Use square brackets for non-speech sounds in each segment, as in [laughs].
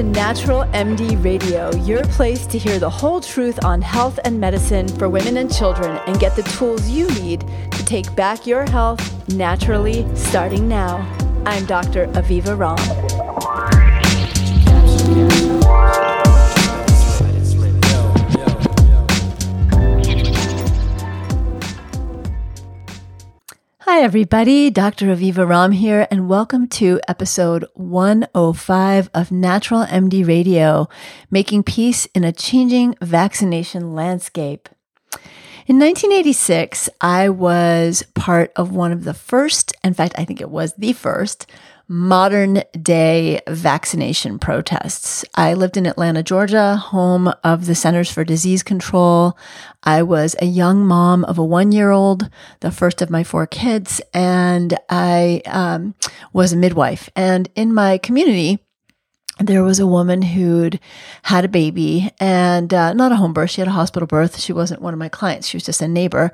to Natural MD Radio, your place to hear the whole truth on health and medicine for women and children and get the tools you need to take back your health naturally starting now. I'm Dr. Aviva Romm. Hi, everybody. Dr. Aviva Romm here, and welcome to episode 105 of Natural MD Radio, making peace in a changing vaccination landscape. In 1986, I was part of one of the first, in fact, I think it was the first modern day vaccination protests. I lived in Atlanta, Georgia, home of the Centers for Disease Control. I was a young mom of a one year old, the first of my four kids, and I um, was a midwife. And in my community, there was a woman who'd had a baby and uh, not a home birth. She had a hospital birth. She wasn't one of my clients. She was just a neighbor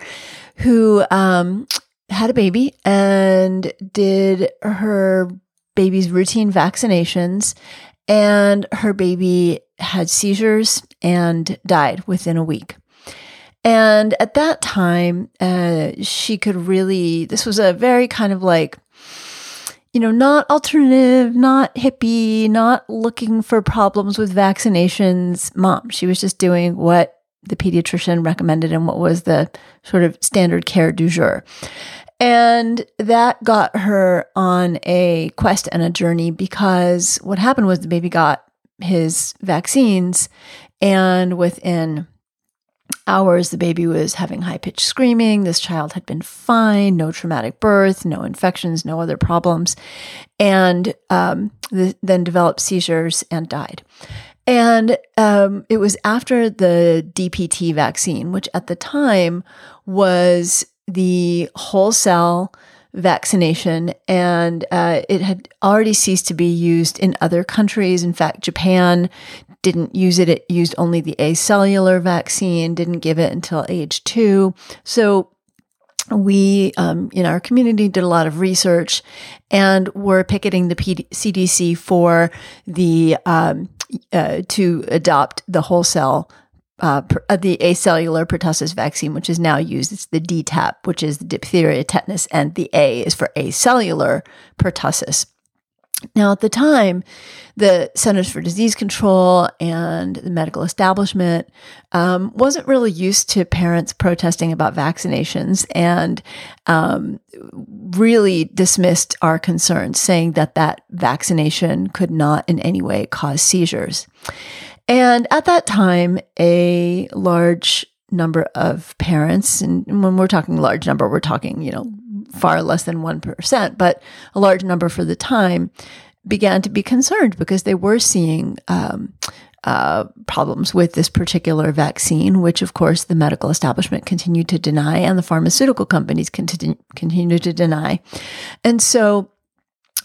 who um, had a baby and did her baby's routine vaccinations, and her baby had seizures and died within a week. And at that time, uh, she could really, this was a very kind of like, you know, not alternative, not hippie, not looking for problems with vaccinations mom. She was just doing what the pediatrician recommended and what was the sort of standard care du jour. And that got her on a quest and a journey because what happened was the baby got his vaccines, and within hours, the baby was having high pitched screaming. This child had been fine, no traumatic birth, no infections, no other problems, and um, the, then developed seizures and died. And um, it was after the DPT vaccine, which at the time was the whole cell vaccination, and uh, it had already ceased to be used in other countries. In fact, Japan didn't use it, it used only the acellular vaccine, didn't give it until age two. So we um, in our community did a lot of research and were picketing the PD- CDC for the um, uh, to adopt the whole cell uh, uh, the acellular pertussis vaccine, which is now used. It's the DTaP, which is the diphtheria, tetanus, and the A is for acellular pertussis. Now, at the time, the Centers for Disease Control and the medical establishment um, wasn't really used to parents protesting about vaccinations and um, really dismissed our concerns, saying that that vaccination could not in any way cause seizures. And at that time, a large number of parents, and when we're talking large number, we're talking, you know, far less than 1%, but a large number for the time, began to be concerned because they were seeing um, uh, problems with this particular vaccine, which of course the medical establishment continued to deny and the pharmaceutical companies continue, continue to deny. And so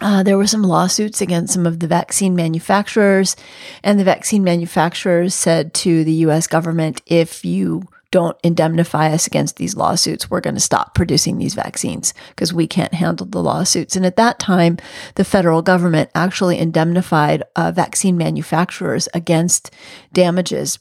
uh, there were some lawsuits against some of the vaccine manufacturers, and the vaccine manufacturers said to the US government, if you don't indemnify us against these lawsuits, we're going to stop producing these vaccines because we can't handle the lawsuits. And at that time, the federal government actually indemnified uh, vaccine manufacturers against damages.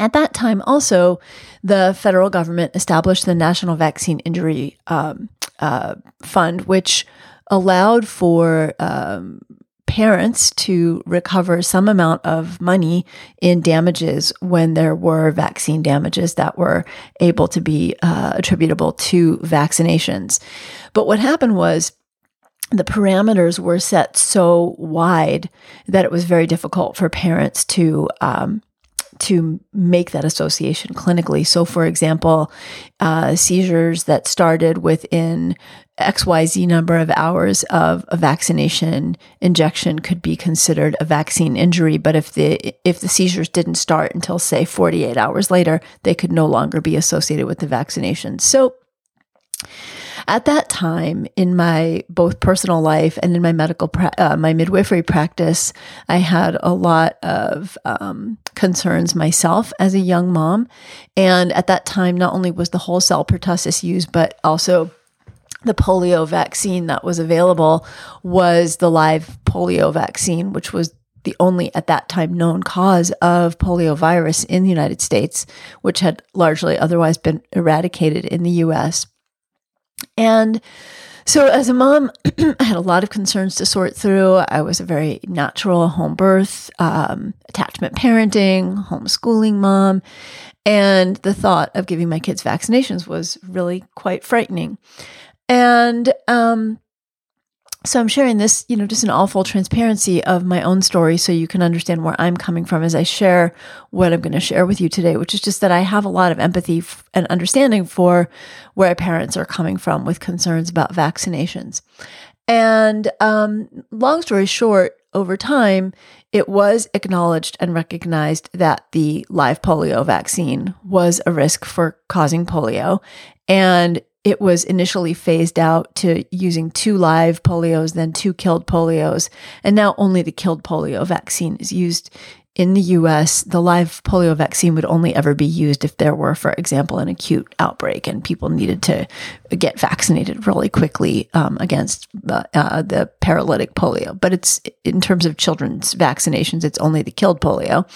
At that time, also, the federal government established the National Vaccine Injury um, uh, Fund, which allowed for um, parents to recover some amount of money in damages when there were vaccine damages that were able to be uh, attributable to vaccinations. But what happened was, the parameters were set so wide that it was very difficult for parents to um, to make that association clinically. So, for example, uh, seizures that started within XYZ number of hours of a vaccination injection could be considered a vaccine injury. But if the if the seizures didn't start until say 48 hours later, they could no longer be associated with the vaccination. So at that time in my both personal life and in my medical pra- uh, my midwifery practice i had a lot of um, concerns myself as a young mom and at that time not only was the whole cell pertussis used but also the polio vaccine that was available was the live polio vaccine which was the only at that time known cause of poliovirus in the United States, which had largely otherwise been eradicated in the US. And so, as a mom, [clears throat] I had a lot of concerns to sort through. I was a very natural home birth, um, attachment parenting, homeschooling mom. And the thought of giving my kids vaccinations was really quite frightening. And um, so I'm sharing this, you know, just in all full transparency of my own story so you can understand where I'm coming from as I share what I'm going to share with you today, which is just that I have a lot of empathy f- and understanding for where parents are coming from with concerns about vaccinations. And um, long story short, over time, it was acknowledged and recognized that the live polio vaccine was a risk for causing polio. And it was initially phased out to using two live polios, then two killed polios. And now only the killed polio vaccine is used in the US. The live polio vaccine would only ever be used if there were, for example, an acute outbreak and people needed to get vaccinated really quickly um, against uh, the paralytic polio. But it's in terms of children's vaccinations, it's only the killed polio.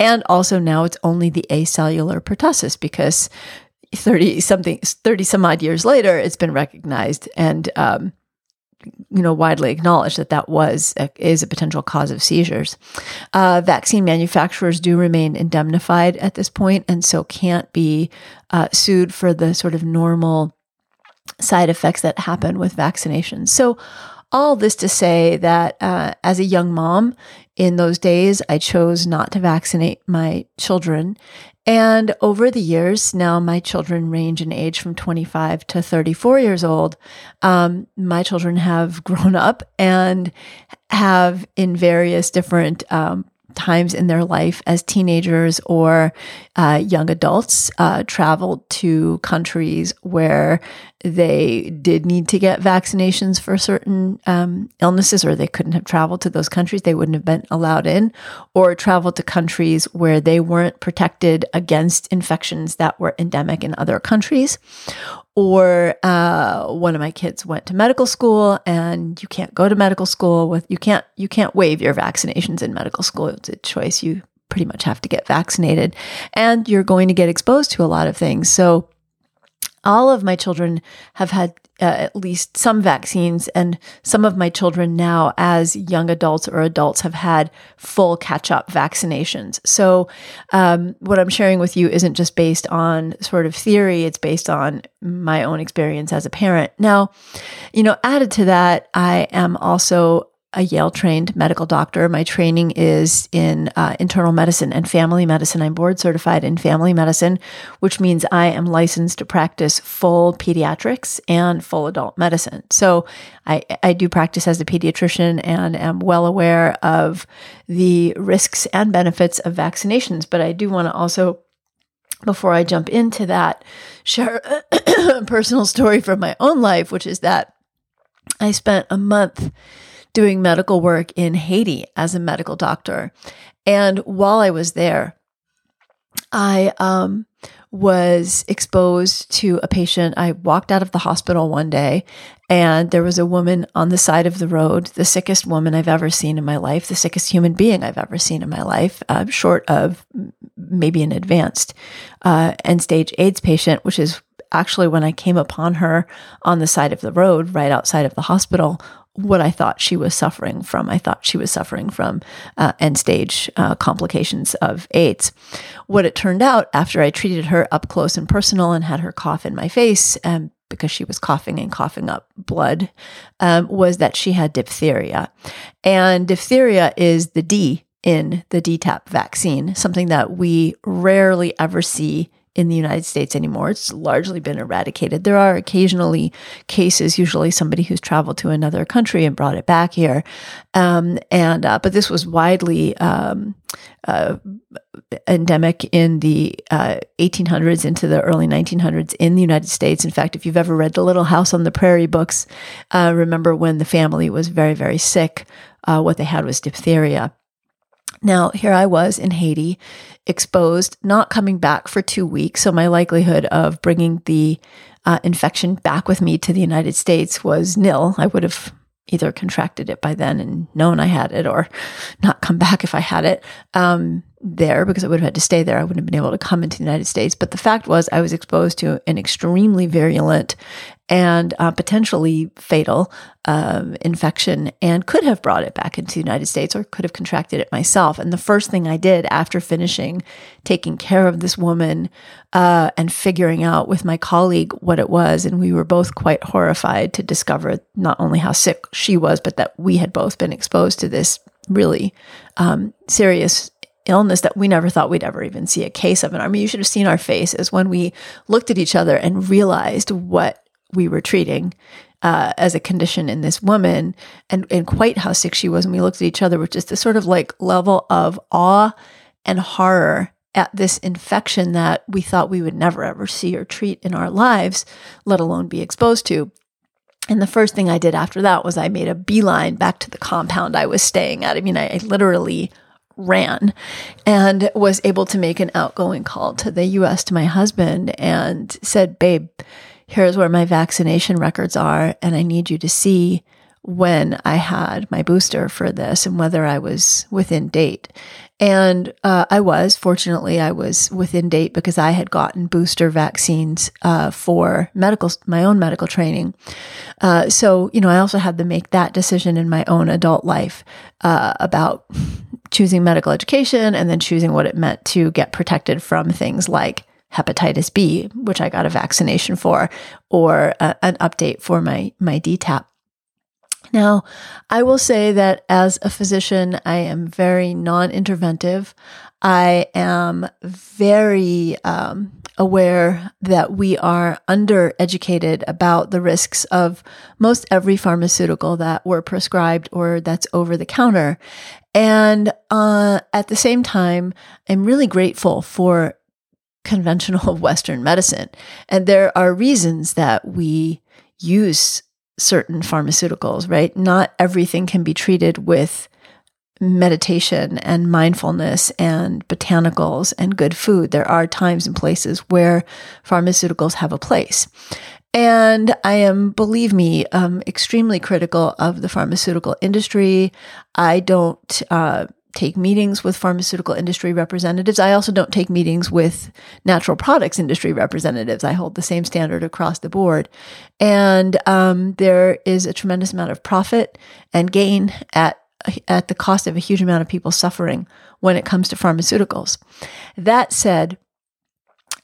And also now it's only the acellular pertussis because 30 something 30 some odd years later it's been recognized and um, you know widely acknowledged that that was a, is a potential cause of seizures uh, vaccine manufacturers do remain indemnified at this point and so can't be uh, sued for the sort of normal side effects that happen with vaccinations so all this to say that uh, as a young mom in those days, I chose not to vaccinate my children. And over the years, now my children range in age from 25 to 34 years old. Um, my children have [laughs] grown up and have, in various different um, times in their life as teenagers or uh, young adults uh, traveled to countries where they did need to get vaccinations for certain um, illnesses, or they couldn't have traveled to those countries, they wouldn't have been allowed in, or traveled to countries where they weren't protected against infections that were endemic in other countries, or uh, one of my kids went to medical school and you can't go to medical school with you can't you can't waive your vaccinations in medical school. It's a choice you pretty much have to get vaccinated. And you're going to get exposed to a lot of things. So all of my children have had uh, at least some vaccines, and some of my children now, as young adults or adults, have had full catch up vaccinations. So, um, what I'm sharing with you isn't just based on sort of theory, it's based on my own experience as a parent. Now, you know, added to that, I am also a Yale trained medical doctor. My training is in uh, internal medicine and family medicine. I'm board certified in family medicine, which means I am licensed to practice full pediatrics and full adult medicine. So I, I do practice as a pediatrician and am well aware of the risks and benefits of vaccinations. But I do want to also before I jump into that, share [coughs] a personal story from my own life, which is that I spent a month doing medical work in Haiti as a medical doctor. And while I was there, I um, was exposed to a patient. I walked out of the hospital one day and there was a woman on the side of the road, the sickest woman I've ever seen in my life, the sickest human being I've ever seen in my life, uh, short of maybe an advanced uh, end stage AIDS patient, which is actually when I came upon her on the side of the road right outside of the hospital what I thought she was suffering from. I thought she was suffering from uh, end stage uh, complications of AIDS. What it turned out after I treated her up close and personal and had her cough in my face, um, because she was coughing and coughing up blood, um, was that she had diphtheria. And diphtheria is the D in the DTaP vaccine, something that we rarely ever see in the United States anymore. It's largely been eradicated. There are occasionally cases, usually somebody who's traveled to another country and brought it back here. Um, and uh, but this was widely um, uh, endemic in the uh, 1800s into the early 1900s in the United States. In fact, if you've ever read the Little House on the Prairie books, uh, remember when the family was very very sick. Uh, what they had was diphtheria. Now, here I was in Haiti, exposed, not coming back for two weeks. So, my likelihood of bringing the uh, infection back with me to the United States was nil. I would have either contracted it by then and known I had it or not come back if I had it um, there because I would have had to stay there. I wouldn't have been able to come into the United States. But the fact was, I was exposed to an extremely virulent and uh, potentially fatal um, infection and could have brought it back into the United States or could have contracted it myself. And the first thing I did after finishing taking care of this woman uh, and figuring out with my colleague what it was, and we were both quite horrified to discover not only how sick she was, but that we had both been exposed to this really um, serious illness that we never thought we'd ever even see a case of. And I mean, you should have seen our faces when we looked at each other and realized what we were treating uh, as a condition in this woman and, and quite how sick she was. And we looked at each other with just this sort of like level of awe and horror at this infection that we thought we would never ever see or treat in our lives, let alone be exposed to. And the first thing I did after that was I made a beeline back to the compound I was staying at. I mean, I, I literally ran and was able to make an outgoing call to the US to my husband and said, Babe, here's where my vaccination records are, and I need you to see when I had my booster for this and whether I was within date. And uh, I was, fortunately, I was within date because I had gotten booster vaccines uh, for medical, my own medical training. Uh, so, you know, I also had to make that decision in my own adult life uh, about choosing medical education and then choosing what it meant to get protected from things like hepatitis B, which I got a vaccination for, or a, an update for my my DTaP. Now, I will say that as a physician, I am very non-interventive. I am very um, aware that we are undereducated about the risks of most every pharmaceutical that we're prescribed or that's over the counter. And uh, at the same time, I'm really grateful for conventional [laughs] Western medicine. And there are reasons that we use certain pharmaceuticals, right? Not everything can be treated with meditation and mindfulness and botanicals and good food. There are times and places where pharmaceuticals have a place. And I am, believe me, um, extremely critical of the pharmaceutical industry. I don't uh, take meetings with pharmaceutical industry representatives. I also don't take meetings with natural products industry representatives. I hold the same standard across the board. And um, there is a tremendous amount of profit and gain at at the cost of a huge amount of people suffering when it comes to pharmaceuticals. That said,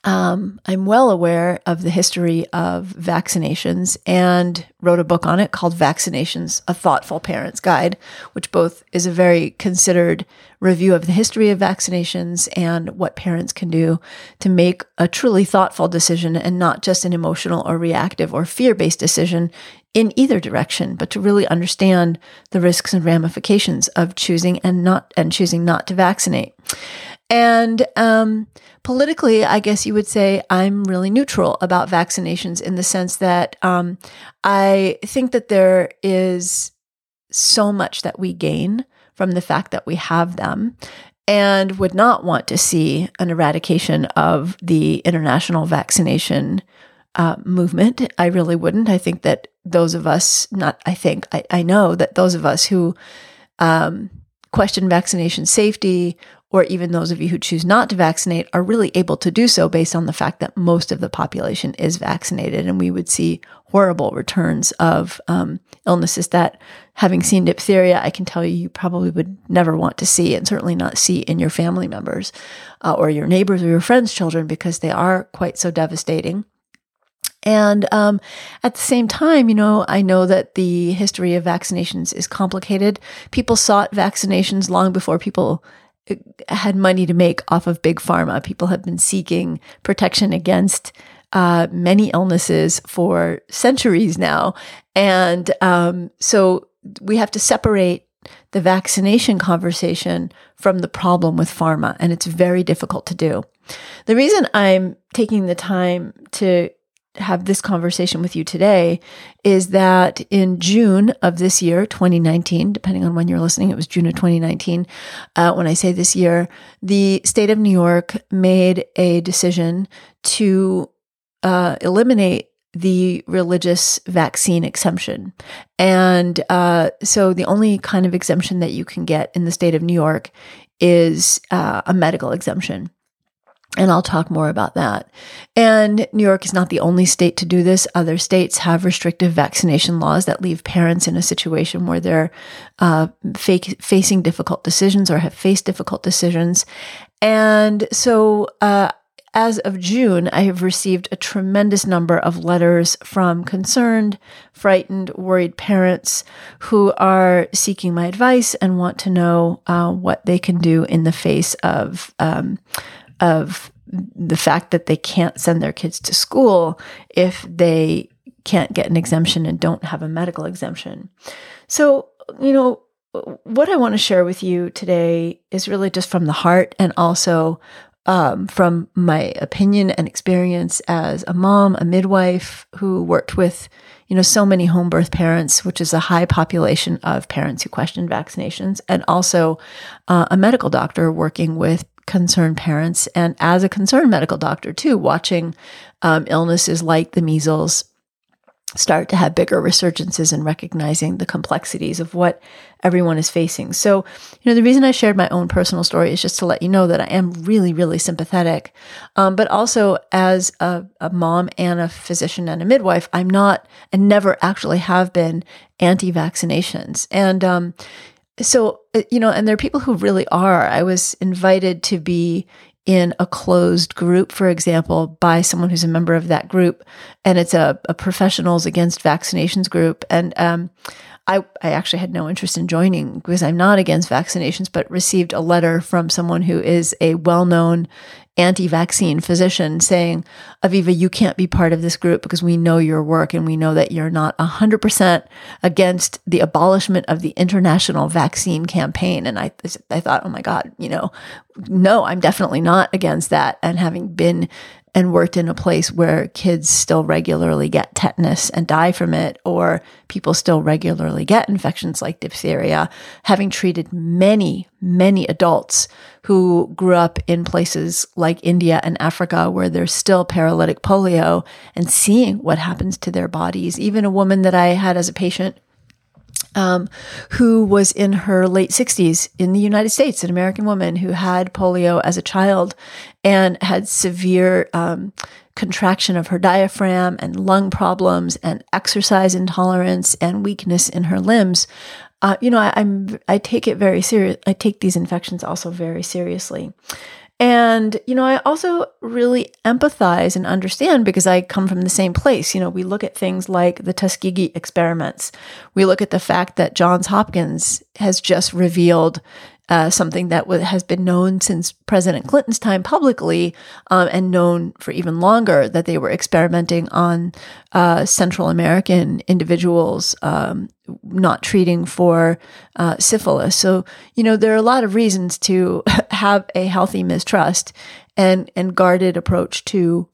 um, I'm well aware of the history of vaccinations and wrote a book on it called Vaccinations A Thoughtful Parent's Guide, which both is a very considered review of the history of vaccinations and what parents can do to make a truly thoughtful decision and not just an emotional or reactive or fear based decision in either direction, but to really understand the risks and ramifications of choosing and not and choosing not to vaccinate. And um, politically, I guess you would say I'm really neutral about vaccinations in the sense that um, I think that there is so much that we gain from the fact that we have them and would not want to see an eradication of the international vaccination uh, movement. I really wouldn't. I think that those of us, not I think, I, I know that those of us who um, question vaccination safety or even those of you who choose not to vaccinate are really able to do so based on the fact that most of the population is vaccinated. And we would see horrible returns of um, illnesses that, having seen diphtheria, I can tell you, you probably would never want to see, and certainly not see in your family members uh, or your neighbors or your friends' children, because they are quite so devastating. And um, at the same time, you know, I know that the history of vaccinations is complicated. People sought vaccinations long before people had money to make off of big pharma. People have been seeking protection against uh, many illnesses for centuries now. And um, so we have to separate the vaccination conversation from the problem with pharma, and it's very difficult to do. The reason I'm taking the time to have this conversation with you today is that in June of this year, 2019, depending on when you're listening, it was June of 2019. Uh, when I say this year, the state of New York made a decision to uh, eliminate the religious vaccine exemption. And uh, so the only kind of exemption that you can get in the state of New York is uh, a medical exemption. And I'll talk more about that. And New York is not the only state to do this. Other states have restrictive vaccination laws that leave parents in a situation where they're uh, fake, facing difficult decisions or have faced difficult decisions. And so, uh, as of June, I have received a tremendous number of letters from concerned, frightened, worried parents who are seeking my advice and want to know uh, what they can do in the face of um, of the fact that they can't send their kids to school if they can't get an exemption and don't have a medical exemption. So, you know, what I want to share with you today is really just from the heart and also um, from my opinion and experience as a mom, a midwife who worked with, you know, so many home birth parents, which is a high population of parents who question vaccinations, and also uh, a medical doctor working with concerned parents, and as a concerned medical doctor too, watching um, illnesses like the measles start to have bigger resurgences and recognizing the complexities of what everyone is facing. So, you know, the reason I shared my own personal story is just to let you know that I am really, really sympathetic. Um, but also, as a, a mom and a physician and a midwife, I'm not and never actually have been anti vaccinations. And, um, so, uh, you know, and there are people who really are. I was invited to be in a closed group, for example, by someone who's a member of that group, and it's a, a professionals against vaccinations group. And um, I, I actually had no interest in joining because I'm not against vaccinations, but received a letter from someone who is a well known anti vaccine physician saying, Aviva, you can't be part of this group because we know your work and we know that you're not 100% against the abolishment of the international vaccine campaign. And I, I thought, oh my God, you know, no, I'm definitely not against that. And having been and worked in a place where kids still regularly get tetanus and die from it, or people still regularly get infections like diphtheria, having treated many, many adults who grew up in places like India and Africa where there's still paralytic polio and seeing what happens to their bodies. Even a woman that I had as a patient um, who was in her late 60s in the United States, an American woman who had polio as a child and had severe um, contraction of her diaphragm and lung problems and exercise intolerance and weakness in her limbs. Uh, you know, I, I'm I take it very serious. I take these infections also very seriously. And, you know, I also really empathize and understand because I come from the same place. You know, we look at things like the Tuskegee experiments. We look at the fact that Johns Hopkins has just revealed uh, something that w- has been known since President Clinton's time publicly um, and known for even longer that they were experimenting on uh, Central American individuals um, not treating for uh, syphilis. So, you know, there are a lot of reasons to [laughs] have a healthy mistrust and, and guarded approach to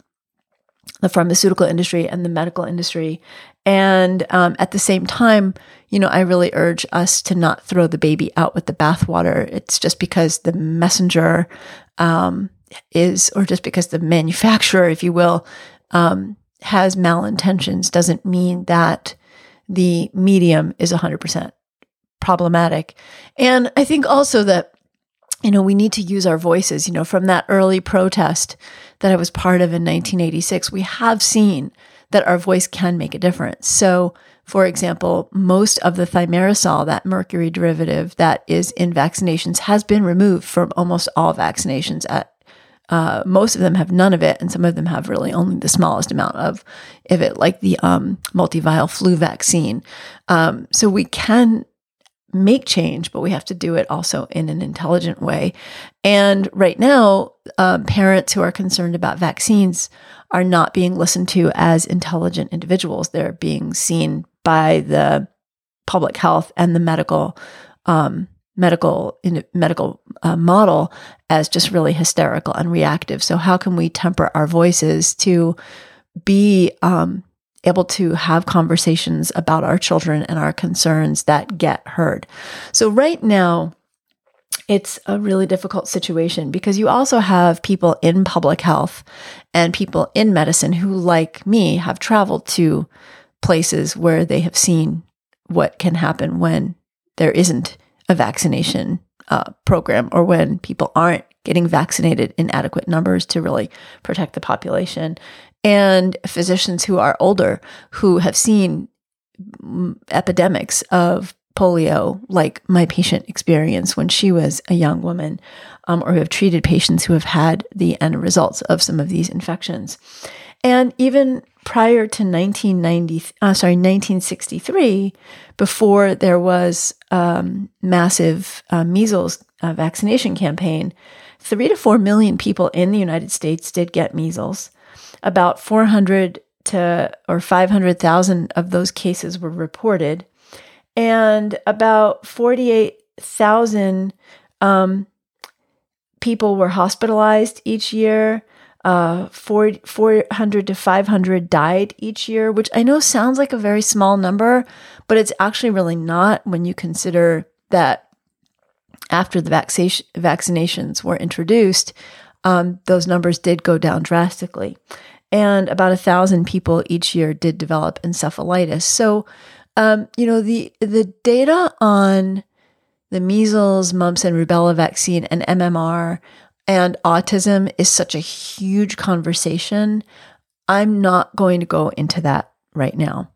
the pharmaceutical industry and the medical industry. And um, at the same time, you know, I really urge us to not throw the baby out with the bathwater. It's just because the messenger um, is, or just because the manufacturer, if you will, um, has malintentions, doesn't mean that the medium is 100% problematic. And I think also that, you know, we need to use our voices. You know, from that early protest that I was part of in 1986, we have seen that our voice can make a difference. So, for example, most of the thimerosal, that mercury derivative that is in vaccinations, has been removed from almost all vaccinations. At uh, most of them have none of it, and some of them have really only the smallest amount of, of it, like the um, multiviral flu vaccine. Um, so we can make change, but we have to do it also in an intelligent way. And right now, um, parents who are concerned about vaccines are not being listened to as intelligent individuals. They're being seen by the public health and the medical um, medical in, medical uh, model as just really hysterical and reactive. So how can we temper our voices to be um, able to have conversations about our children and our concerns that get heard? So right now it's a really difficult situation because you also have people in public health and people in medicine who, like me, have traveled to places where they have seen what can happen when there isn't a vaccination uh, program or when people aren't getting vaccinated in adequate numbers to really protect the population. And physicians who are older who have seen epidemics of polio, like my patient experience when she was a young woman, um, or who have treated patients who have had the end results of some of these infections. And even prior to 1990, uh, sorry, 1963, before there was um, massive uh, measles uh, vaccination campaign, three to four million people in the United States did get measles. About 400 to or 500,000 of those cases were reported, and about 48,000 um, people were hospitalized each year. Uh, 400 to 500 died each year, which I know sounds like a very small number, but it's actually really not when you consider that after the vaccinations were introduced, um, those numbers did go down drastically. And about a thousand people each year did develop encephalitis. So, um, you know, the the data on the measles, mumps, and rubella vaccine and MMR and autism is such a huge conversation. I'm not going to go into that right now.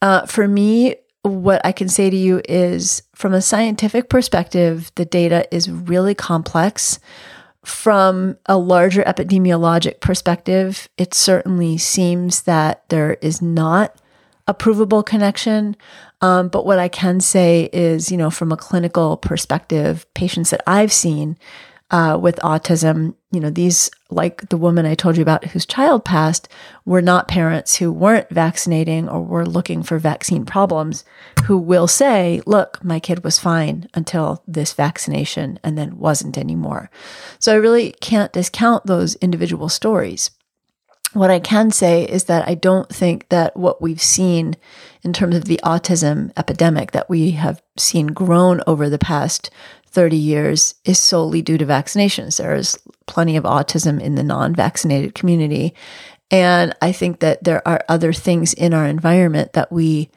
Uh, for me, what I can say to you is from a scientific perspective, the data is really complex. From a larger epidemiologic perspective, it certainly seems that there is not a provable connection. Um, but what I can say is, you know, from a clinical perspective, patients that I've seen uh, with autism, you know, these, like the woman I told you about whose child passed, were not parents who weren't vaccinating or were looking for vaccine problems, who will say, look, my kid was fine until this vaccination and then wasn't anymore. So I really can't discount those individual stories. What I can say is that I don't think that what we've seen in terms of the autism epidemic that we have seen grown over the past 30 years is solely due to vaccinations. There is plenty of autism in the non vaccinated community. And I think that there are other things in our environment that we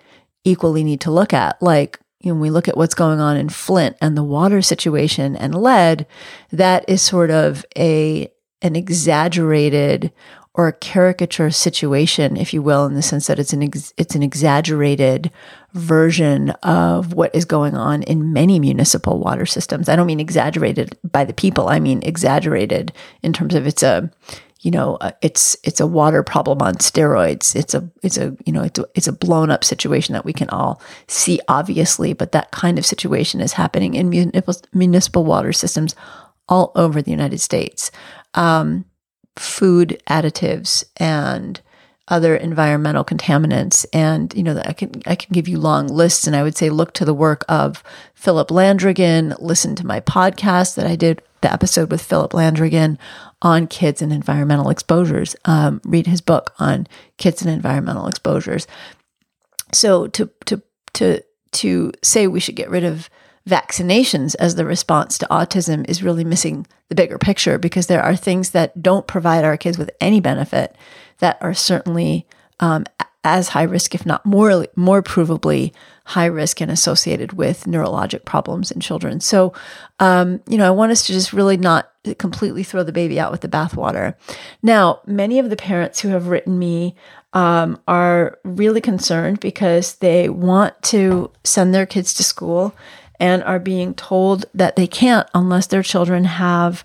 equally need to look at, like you know, we look at what's going on in Flint and the water situation and lead, that is sort of a an exaggerated or a caricature situation, if you will, in the sense that it's an ex- it's an exaggerated version of what is going on in many municipal water systems. I don't mean exaggerated by the people. I mean exaggerated in terms of it's a you know it's it's a water problem on steroids. It's a it's a you know it's a, it's a blown up situation that we can all see obviously, but that kind of situation is happening in municipal, municipal water systems all over the United States. Um, food additives and other environmental contaminants. And you know i can i can give you long lists and i would say look to the work of philip landrigan listen to my podcast that i did the episode with philip landrigan on kids and environmental exposures. Um, read his book on kids and environmental exposures. So to to to to say we should get rid of vaccinations as the response to autism is really missing the bigger picture because there are things that don't provide our kids with any benefit that are certainly um, as high risk, if not more more provably high risk and associated with neurologic problems in children. So, um, you know, I want us to just really not completely throw the baby out with the bathwater. Now, many of the parents who have written me um, are really concerned because they want to send their kids to school and are being told that they can't unless their children have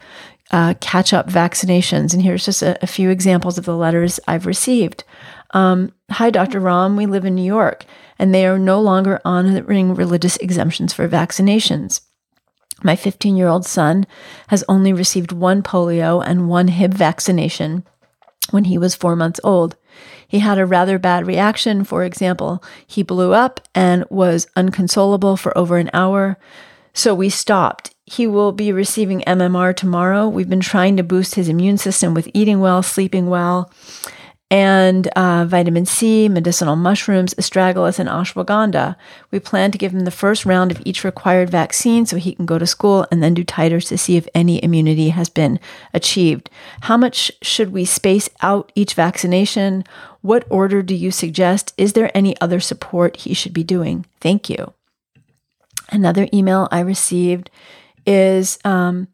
uh, catch up vaccinations. And here's just a, a, few examples of the letters I've received. Um, Hi, Dr. Romm. We live in New York, and they are no longer honoring religious exemptions for vaccinations. My 15 year old son has only received one polio and one Hib vaccination when he was four months old. He had a rather bad reaction. For example, he blew up and was unconsolable for over an hour. So we stopped. He will be receiving MMR tomorrow. We've been trying to boost his immune system with eating well, sleeping well. and uh, vitamin C, medicinal mushrooms, astragalus, and ashwagandha. We plan to give him the first round of each required vaccine so he can go to school and then do titers to see if any immunity has been achieved. How much should we space out each vaccination? What order do you suggest? Is there any other support he should be doing? Thank you. Another email I received is um,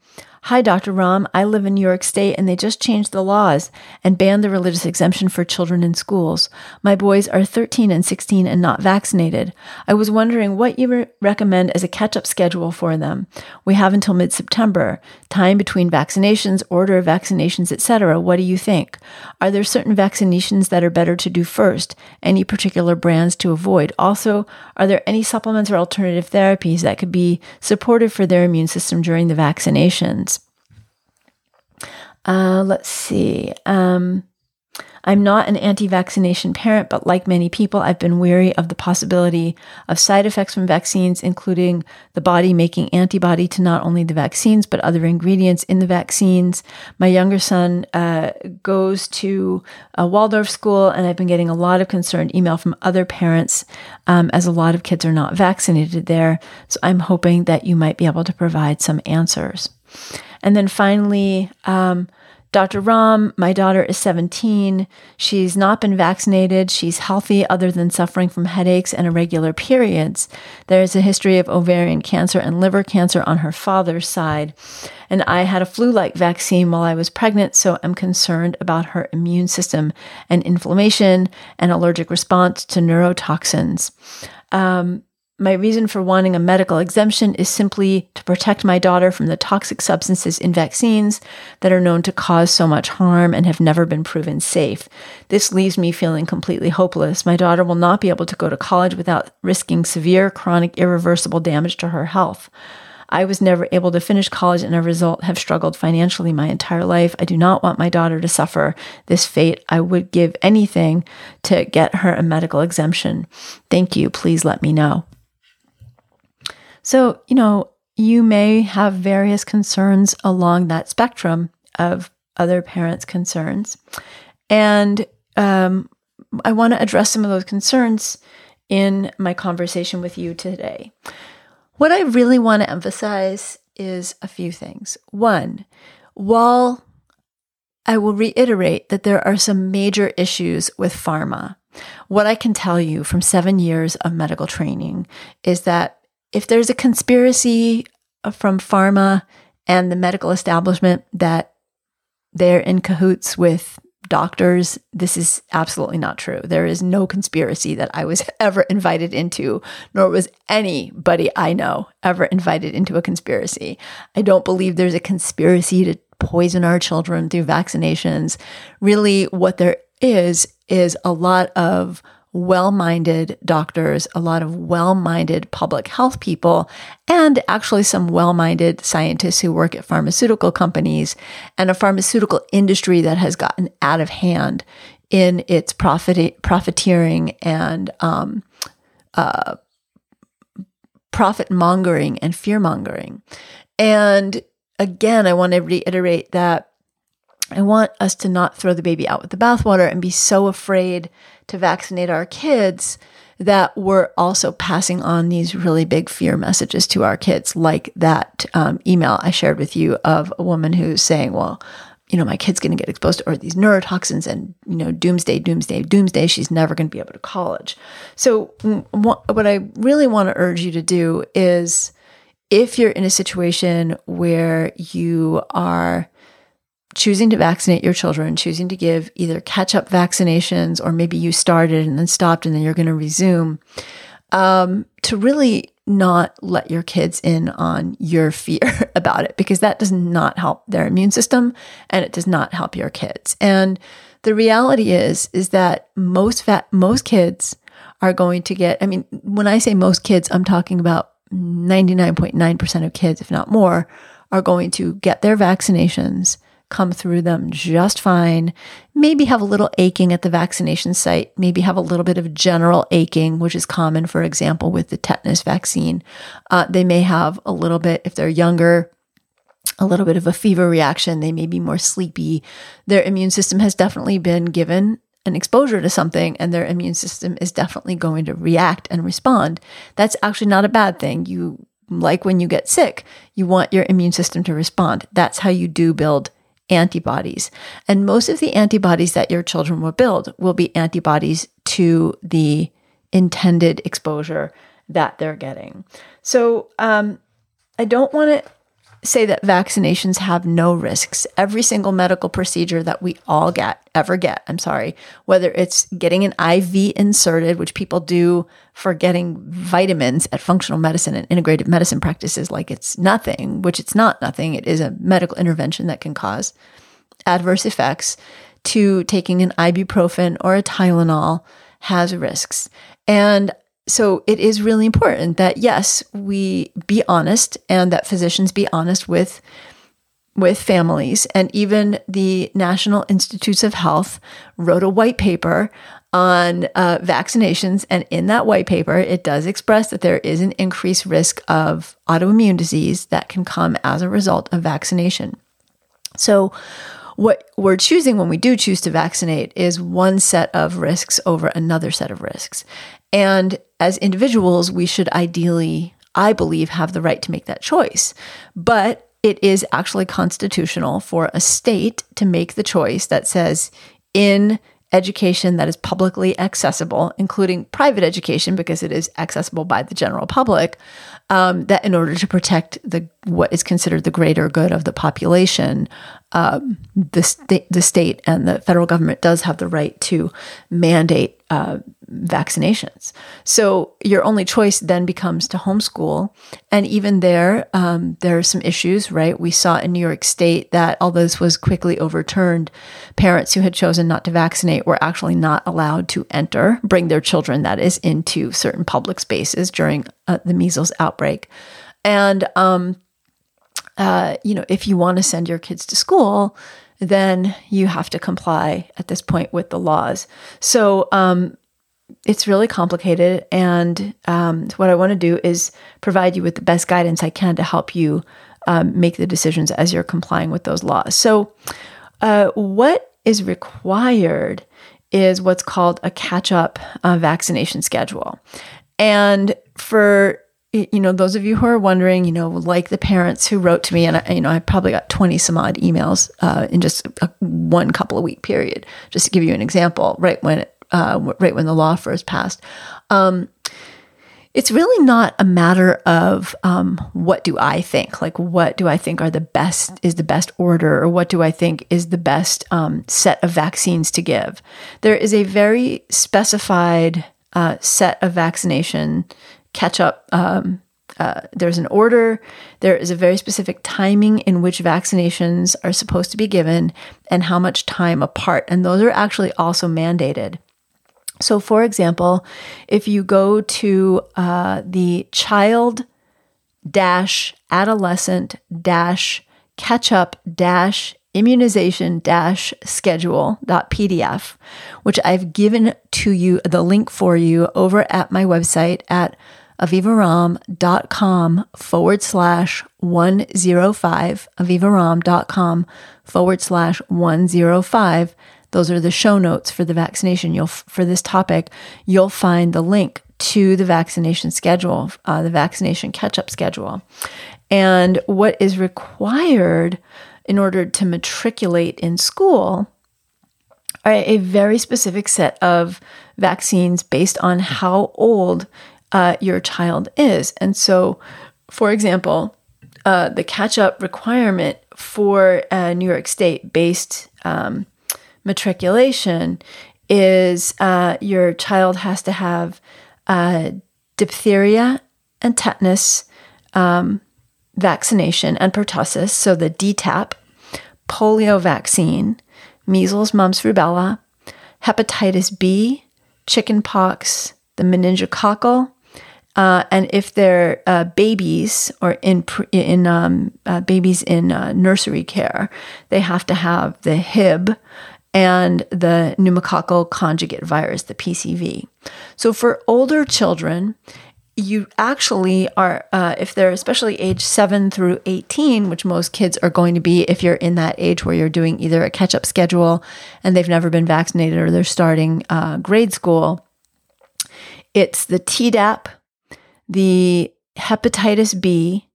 Hi, Dr. Romm. I live in New York State and they just changed the laws and banned the religious exemption for children in schools. My boys are 13 and 16 and not vaccinated. I was wondering what you re- recommend as a catch up schedule for them. We have until mid September, time between vaccinations, order of vaccinations, etc. What do you think? Are there certain vaccinations that are better to do first? Any particular brands to avoid? Also, are there any supplements or alternative therapies that could be supportive for their immune system during the vaccinations? Uh, let's see. Um, I'm not an anti vaccination parent, but like many people, I've been weary of the possibility of side effects from vaccines, including the body making antibody to not only the vaccines, but other ingredients in the vaccines. My younger son uh, goes to a Waldorf school, and I've been getting a lot of concerned email from other parents, um, as a lot of kids are not vaccinated there. So I'm hoping that you might be able to provide some answers. And then finally, um, Dr. Romm, my daughter is 17. She's not been vaccinated. She's healthy other than suffering from headaches and irregular periods. There is a history of ovarian cancer and liver cancer on her father's side. And I had a flu like vaccine while I was pregnant, so I'm concerned about her immune system and inflammation and allergic response to neurotoxins. Um, my reason for wanting a medical exemption is simply to protect my daughter from the toxic substances in vaccines that are known to cause so much harm and have never been proven safe. This leaves me feeling completely hopeless. My daughter will not be able to go to college without risking severe, chronic, irreversible damage to her health. I was never able to finish college and as a result have struggled financially my entire life. I do not want my daughter to suffer this fate. I would give anything to get her a medical exemption. Thank you. Please let me know. So, you know, you may have various concerns along that spectrum of other parents' concerns. And um, I want to address some of those concerns in my conversation with you today. What I really want to emphasize is a few things. One, while I will reiterate that there are some major issues with pharma, what I can tell you from seven years of medical training is that if there's a conspiracy uh, from pharma and the medical establishment that they're in cahoots with doctors, this is absolutely not true. There is no conspiracy that I was [laughs] ever invited into, nor was anybody I know ever invited into a conspiracy. I don't believe there's a conspiracy to poison our children through vaccinations. Really, what there is, is a lot of well minded doctors, a lot of well minded public health people, and actually some well minded scientists who work at pharmaceutical companies and a pharmaceutical industry that has gotten out of hand in its profit, profiteering and um, uh, profit mongering and fear mongering. And again, I want to reiterate that I want us to not throw the baby out with the bathwater and be so afraid to vaccinate our kids that we're also passing on these really big fear messages to our kids, like that um, email I shared with you of a woman who's saying, well, you know, my kid's going to get exposed to these neurotoxins and, you know, doomsday, doomsday, doomsday. She's never going to be able to college. So, what I really want to urge you to do is if you're in a situation where you are choosing to vaccinate your children, choosing to give either catch up vaccinations or maybe you started and then stopped and then you're going to resume, um, to really not let your kids in on your fear [laughs] about it because that does not help their immune system and it does not help your kids. And the reality is is that most fat most kids are going to get I mean when I say most kids I'm talking about 99.9% of kids if not more are going to get their vaccinations come through them just fine. Maybe have a little aching at the vaccination site, maybe have a little bit of general aching, which is common, for example, with the tetanus vaccine. Uh, they may have a little bit, if they're younger, a little bit of a fever reaction. They may be more sleepy. Their immune system has definitely been given an exposure to something and their immune system is definitely going to react and respond. That's actually not a bad thing. You like when you get sick, you want your immune system to respond. That's how you do build antibodies. And most of the antibodies that your children will build will be antibodies to the intended exposure that they're getting. So um, I don't want to say that vaccinations have no risks. Every single medical procedure that we all get, ever get, I'm sorry, whether it's getting an IV inserted, which people do for getting vitamins at functional medicine and integrative medicine practices like it's nothing, which it's not nothing. It is a medical intervention that can cause adverse effects, to taking an ibuprofen or a Tylenol has risks. And so it is really important that yes, we be honest and that physicians be honest with with families and even the National Institutes of Health wrote a white paper on uh, vaccinations and in that white paper it does express that there is an increased risk of autoimmune disease that can come as a result of vaccination. So what we're choosing when we do choose to vaccinate is one set of risks over another set of risks. And as individuals, we should ideally, I believe, have the right to make that choice. But it is actually constitutional for a state to make the choice that says, in education that is publicly accessible, including private education because it is accessible by the general public, um, that in order to protect the what is considered the greater good of the population, um, the state, the state and the federal government does have the right to mandate uh, vaccinations. So your only choice then becomes to homeschool. And even there, um, there are some issues, right? We saw in New York State that although this was quickly overturned, parents who had chosen not to vaccinate were actually not allowed to enter, bring their children, that is, into certain public spaces during uh, the measles outbreak. And, um, uh, you know, if you want to send your kids to school, then you have to comply at this point with the laws. So um, it's really complicated. And um, what I want to do is provide you with the best guidance I can to help you um, make the decisions as you're complying with those laws. So, uh, what is required is what's called a catch up uh, vaccination schedule. And for you know, those of you who are wondering, you know, like the parents who wrote to me, and I, you know, I probably got 20 some odd emails uh, in just a, one couple of week period, just to give you an example, right when, uh, right when the law first passed. Um, it's really not a matter of um, what do I think, like what do I think are the best is the best order, or what do I think is the best um, set of vaccines to give. There is a very specified uh, set of vaccination catch up. Um, uh, there's an order. There is a very specific timing in which vaccinations are supposed to be given and how much time apart. And those are actually also mandated. So, for example, if you go to uh, the child dash adolescent dash catch up dash immunization dash schedule.pdf, which I've given to you the link for you over at my website at avivaromm.com forward slash 105, avivaromm.com forward slash 105. Those are the show notes for the vaccination. You'll, for this topic, you'll find the link to the vaccination schedule, uh, the vaccination catch up schedule. And what is required in order to matriculate in school are a very specific set of vaccines based on how old uh, your child is. And so, for example, uh, the catch up requirement for a New York State based um, matriculation is uh, your child has to have uh, diphtheria and tetanus um, vaccination and pertussis, so the DTaP, polio vaccine, measles, mumps, rubella, hepatitis B, chickenpox, the meningococcal, uh, and if they're uh, babies or in in um, uh, babies in uh, nursery care, they have to have the Hib and the pneumococcal conjugate virus, the PCV. So for older children, you actually are, uh, if they're especially age 7 through 18, which most kids are going to be if you're in that age where you're doing either a catch up schedule and they've never been vaccinated or they're starting uh, grade school, it's the Tdap, the hepatitis B,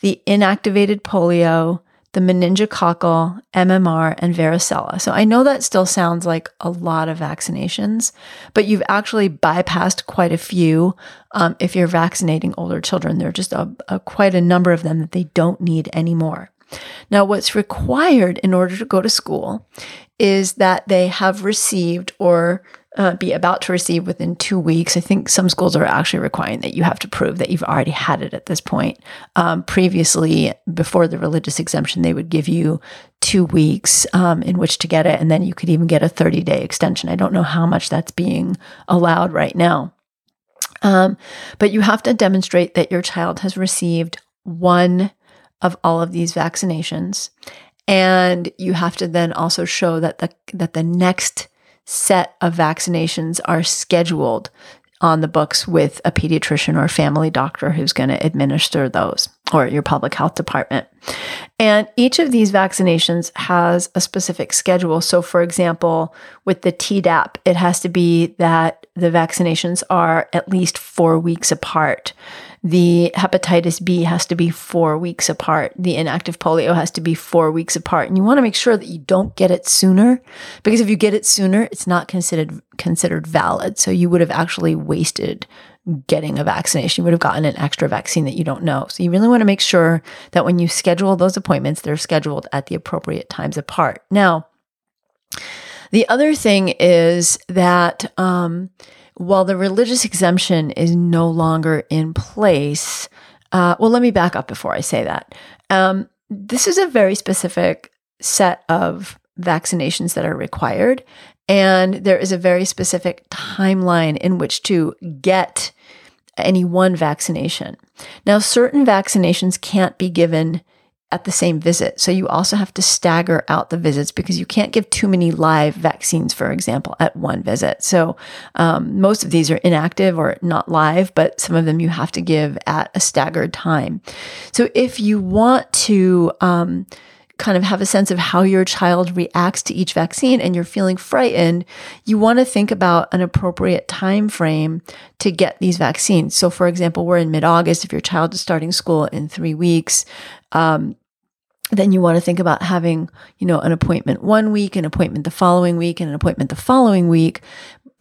the inactivated polio, the meningococcal, MMR, and varicella. So I know that still sounds like a lot of vaccinations, but you've actually bypassed quite a few um, if you're vaccinating older children. There are just a, a, quite a number of them that they don't need anymore. Now, what's required in order to go to school is that they have received or uh, be about to receive within two weeks. I think some schools are actually requiring that you have to prove that you've already had it at this point. Um, previously, before the religious exemption, they would give you two weeks um, in which to get it, and then you could even get a 30 day extension. I don't know how much that's being allowed right now. Um, but you have to demonstrate that your child has received one of all of these vaccinations. And you have to then also show that the that the next set of vaccinations are scheduled on the books with a pediatrician or family doctor who's going to administer those or your public health department. And each of these vaccinations has a specific schedule. So, for example, with the Tdap, it has to be that the vaccinations are at least four weeks apart. The hepatitis B has to be four weeks apart. The inactive polio has to be four weeks apart. And you want to make sure that you don't get it sooner because if you get it sooner, it's not considered considered valid. So you would have actually wasted getting a vaccination. You would have gotten an extra vaccine that you don't know. So you really want to make sure that when you schedule those appointments, they're scheduled at the appropriate times apart. Now, the other thing is that um, while the religious exemption is no longer in place, uh, well, let me back up before I say that. Um, this is a very specific set of vaccinations that are required. And there is a very specific timeline in which to get any one vaccination. Now, certain vaccinations can't be given at the same visit. So you also have to stagger out the visits because you can't give too many live vaccines, for example, at one visit. So um, most of these are inactive or not live, but some of them you have to give at a staggered time. So if you want to, um, kind of have a sense of how your child reacts to each vaccine and you're feeling frightened, you want to think about an appropriate time frame to get these vaccines. So, for example, we're in mid-August. If your child is starting school in three weeks, um, then you want to think about having, you know, an appointment one week, an appointment the following week, and an appointment the following week.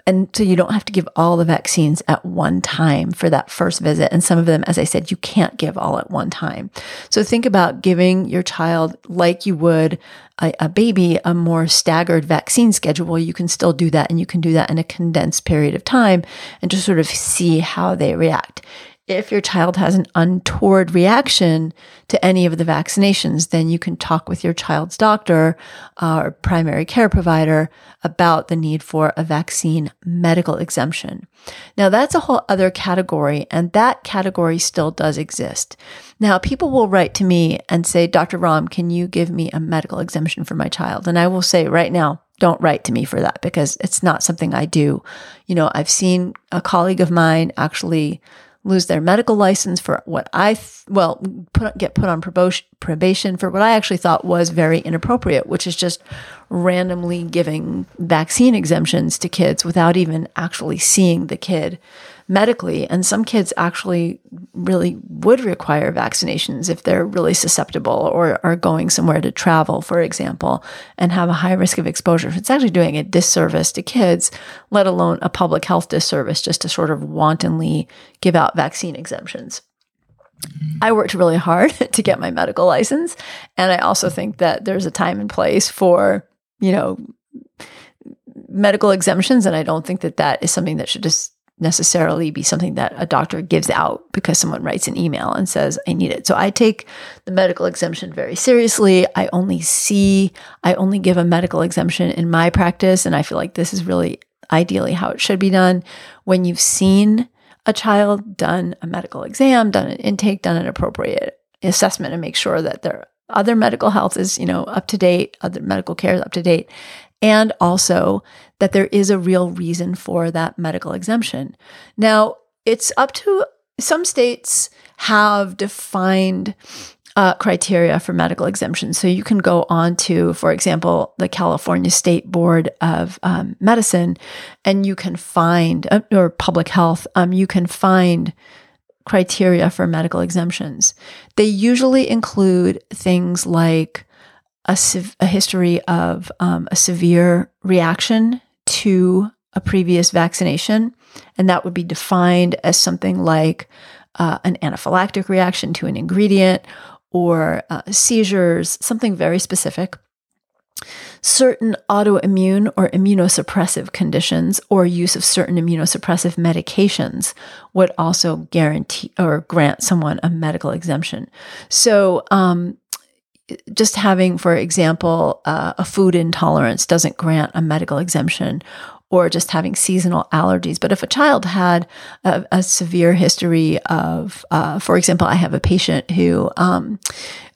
And so you don't have to give all the vaccines at one time for that first visit. And some of them, as I said, you can't give all at one time. So think about giving your child, like you would a, a baby, a more staggered vaccine schedule. You can still do that and you can do that in a condensed period of time and just sort of see how they react if your child has an untoward reaction to any of the vaccinations, then you can talk with your child's doctor uh, or primary care provider about the need for a vaccine medical exemption. Now, that's a whole other category, and that category still does exist. Now, people will write to me and say, Dr. Romm, can you give me a medical exemption for my child? And I will say right now, don't write to me for that because it's not something I do. You know, I've seen a colleague of mine actually lose their medical license for what I, th- well, put, get put on probation for what I actually thought was very inappropriate, which is just randomly giving vaccine exemptions to kids without even actually seeing the kid medically. And some kids actually really would require vaccinations if they're really susceptible or are going somewhere to travel, for example, and have a high risk of exposure. It's actually doing a disservice to kids, let alone a public health disservice, just to sort of wantonly give out vaccine exemptions. I worked really hard [laughs] to get my medical license. And I also think that there's a time and place for, you know, medical exemptions. And I don't think that that is something that should just necessarily be something that a doctor gives out because someone writes an email and says, I need it. So I take the medical exemption very seriously. I only see, I only give a medical exemption in my practice. And I feel like this is really ideally how it should be done. When you've seen a child, done a medical exam, done an intake, done an appropriate assessment, and make sure that their other medical health is, you know, up to date, other medical care is up to date, and also that there is a real reason for that medical exemption. Now, it's up to some states have defined uh, criteria for medical exemptions. So you can go on to, for example, the California State Board of um, Medicine, and you can find, uh, or public health, um, you can find criteria for medical exemptions. They usually include things like a, a history of um, a severe reaction to a previous vaccination, and that would be defined as something like uh, an anaphylactic reaction to an ingredient or uh, seizures, something very specific. Certain autoimmune or immunosuppressive conditions or use of certain immunosuppressive medications would also guarantee or grant someone a medical exemption. So, um, just having, for example, uh, a food intolerance doesn't grant a medical exemption, or just having seasonal allergies. But if a child had a, a severe history of, uh, for example, I have a patient who um,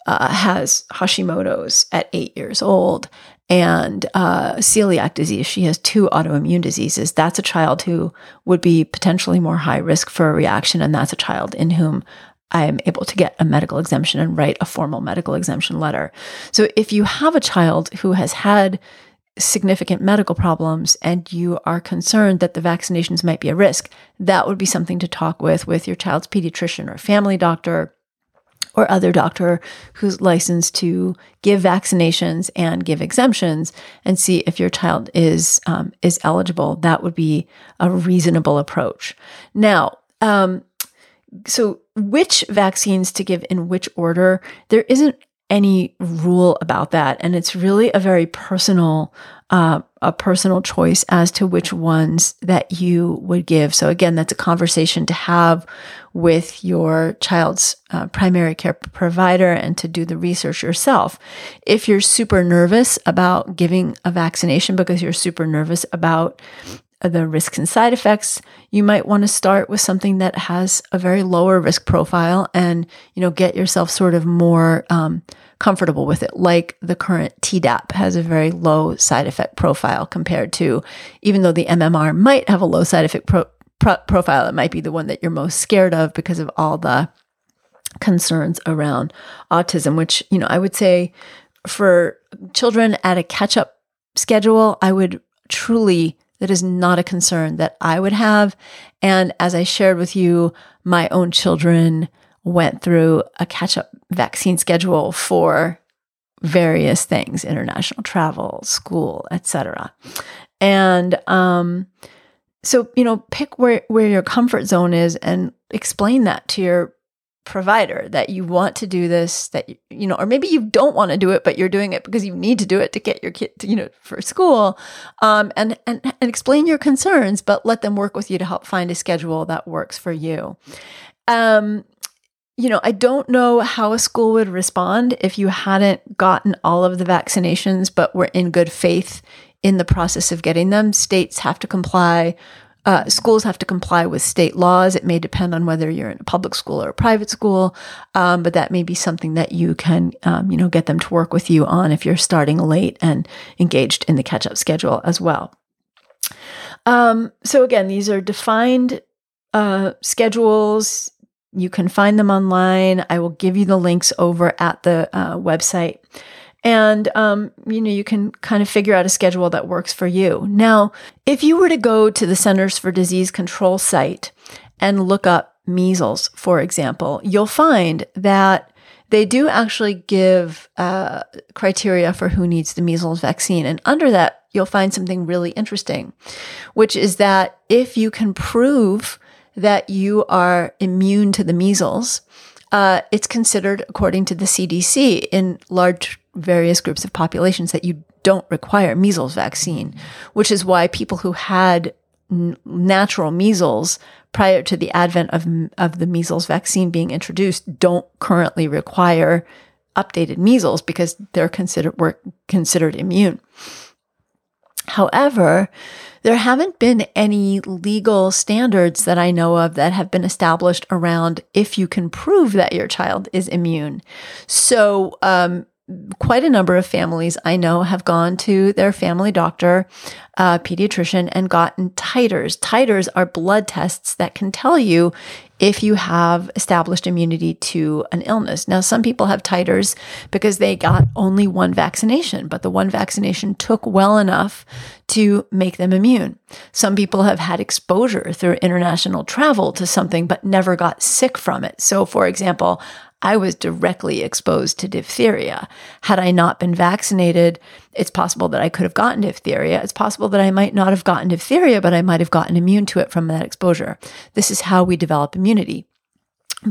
uh, has Hashimoto's at eight years old and uh, celiac disease. She has two autoimmune diseases. That's a child who would be potentially more high risk for a reaction, and that's a child in whom I am able to get a medical exemption and write a formal medical exemption letter. So if you have a child who has had significant medical problems and you are concerned that the vaccinations might be a risk, that would be something to talk with with your child's pediatrician or family doctor or other doctor who's licensed to give vaccinations and give exemptions and see if your child is um, is eligible. That would be a reasonable approach. Now, um, so which vaccines to give in which order? There isn't any rule about that. And it's really a very personal, uh, a personal choice as to which ones that you would give. So again, that's a conversation to have with your child's uh, primary care provider and to do the research yourself. If you're super nervous about giving a vaccination because you're super nervous about the risks and side effects, you might want to start with something that has a very lower risk profile and, you know, get yourself sort of more um, comfortable with it. Like the current Tdap has a very low side effect profile compared to, even though the MMR might have a low side effect pro- pro- profile, it might be the one that you're most scared of because of all the concerns around autism, which, you know, I would say for children at a catch up schedule, I would truly that is not a concern that I would have. And as I shared with you, my own children went through a catch up vaccine schedule for various things international travel school etc and um, so you know pick where where your comfort zone is and explain that to your provider that you want to do this that you know or maybe you don't want to do it but you're doing it because you need to do it to get your kid to, you know for school um, and, and and explain your concerns but let them work with you to help find a schedule that works for you. Um, you know i don't know how a school would respond if you hadn't gotten all of the vaccinations but were in good faith in the process of getting them. States have to comply uh, schools have to comply with state laws. It may depend on whether you're in a public school or a private school, um, but that may be something that you can, um, you know, get them to work with you on if you're starting late and engaged in the catch-up schedule as well. Um, so again, these are defined uh, schedules. You can find them online. I will give you the links over at the uh, website and um, you know you can kind of figure out a schedule that works for you. Now if you were to go to the centers for disease control site and look up measles for example you'll find that they do actually give uh, criteria for who needs the measles vaccine. And under that you'll find something really interesting which is that if you can prove that you are immune to the measles uh, it's considered, according to the CDC, in large various groups of populations that you don't require measles vaccine, which is why people who had natural measles prior to the advent of, of the measles vaccine being introduced don't currently require updated measles because they're considered were considered immune. However, there haven't been any legal standards that I know of that have been established around if you can prove that your child is immune. So, um, quite a number of families I know have gone to their family doctor, uh, pediatrician, and gotten titers. Titers are blood tests that can tell you if you have established immunity to an illness. Now, some people have titers because they got only one vaccination, but the one vaccination took well enough to make them immune. Some people have had exposure through international travel to something, but never got sick from it. So, for example, I was directly exposed to diphtheria. Had I not been vaccinated, it's possible that I could have gotten diphtheria. It's possible that I might not have gotten diphtheria, but I might have gotten immune to it from that exposure. This is how we develop immunity.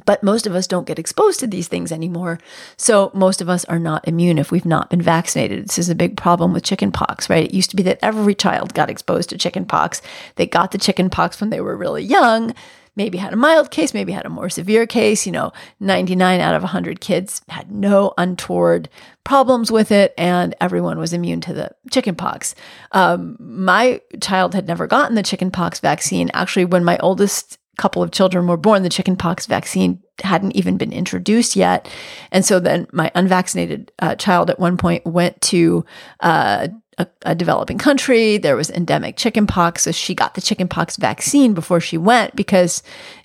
But most of us don't get exposed to these things anymore. So most of us are not immune if we've not been vaccinated. This is a big problem with chickenpox, right? It used to be that every child got exposed to chickenpox. They got the chickenpox when they were really young maybe had a mild case, maybe had a more severe case. You know, 99 out of 100 kids had no untoward problems with it, and everyone was immune to the chickenpox. Um, my child had never gotten the chickenpox vaccine. Actually, when my oldest couple of children were born, the chickenpox vaccine hadn't even been introduced yet. And so then my unvaccinated uh, child at one point went to uh, a, a, developing country. There was endemic chickenpox. So she got the chickenpox vaccine before she went because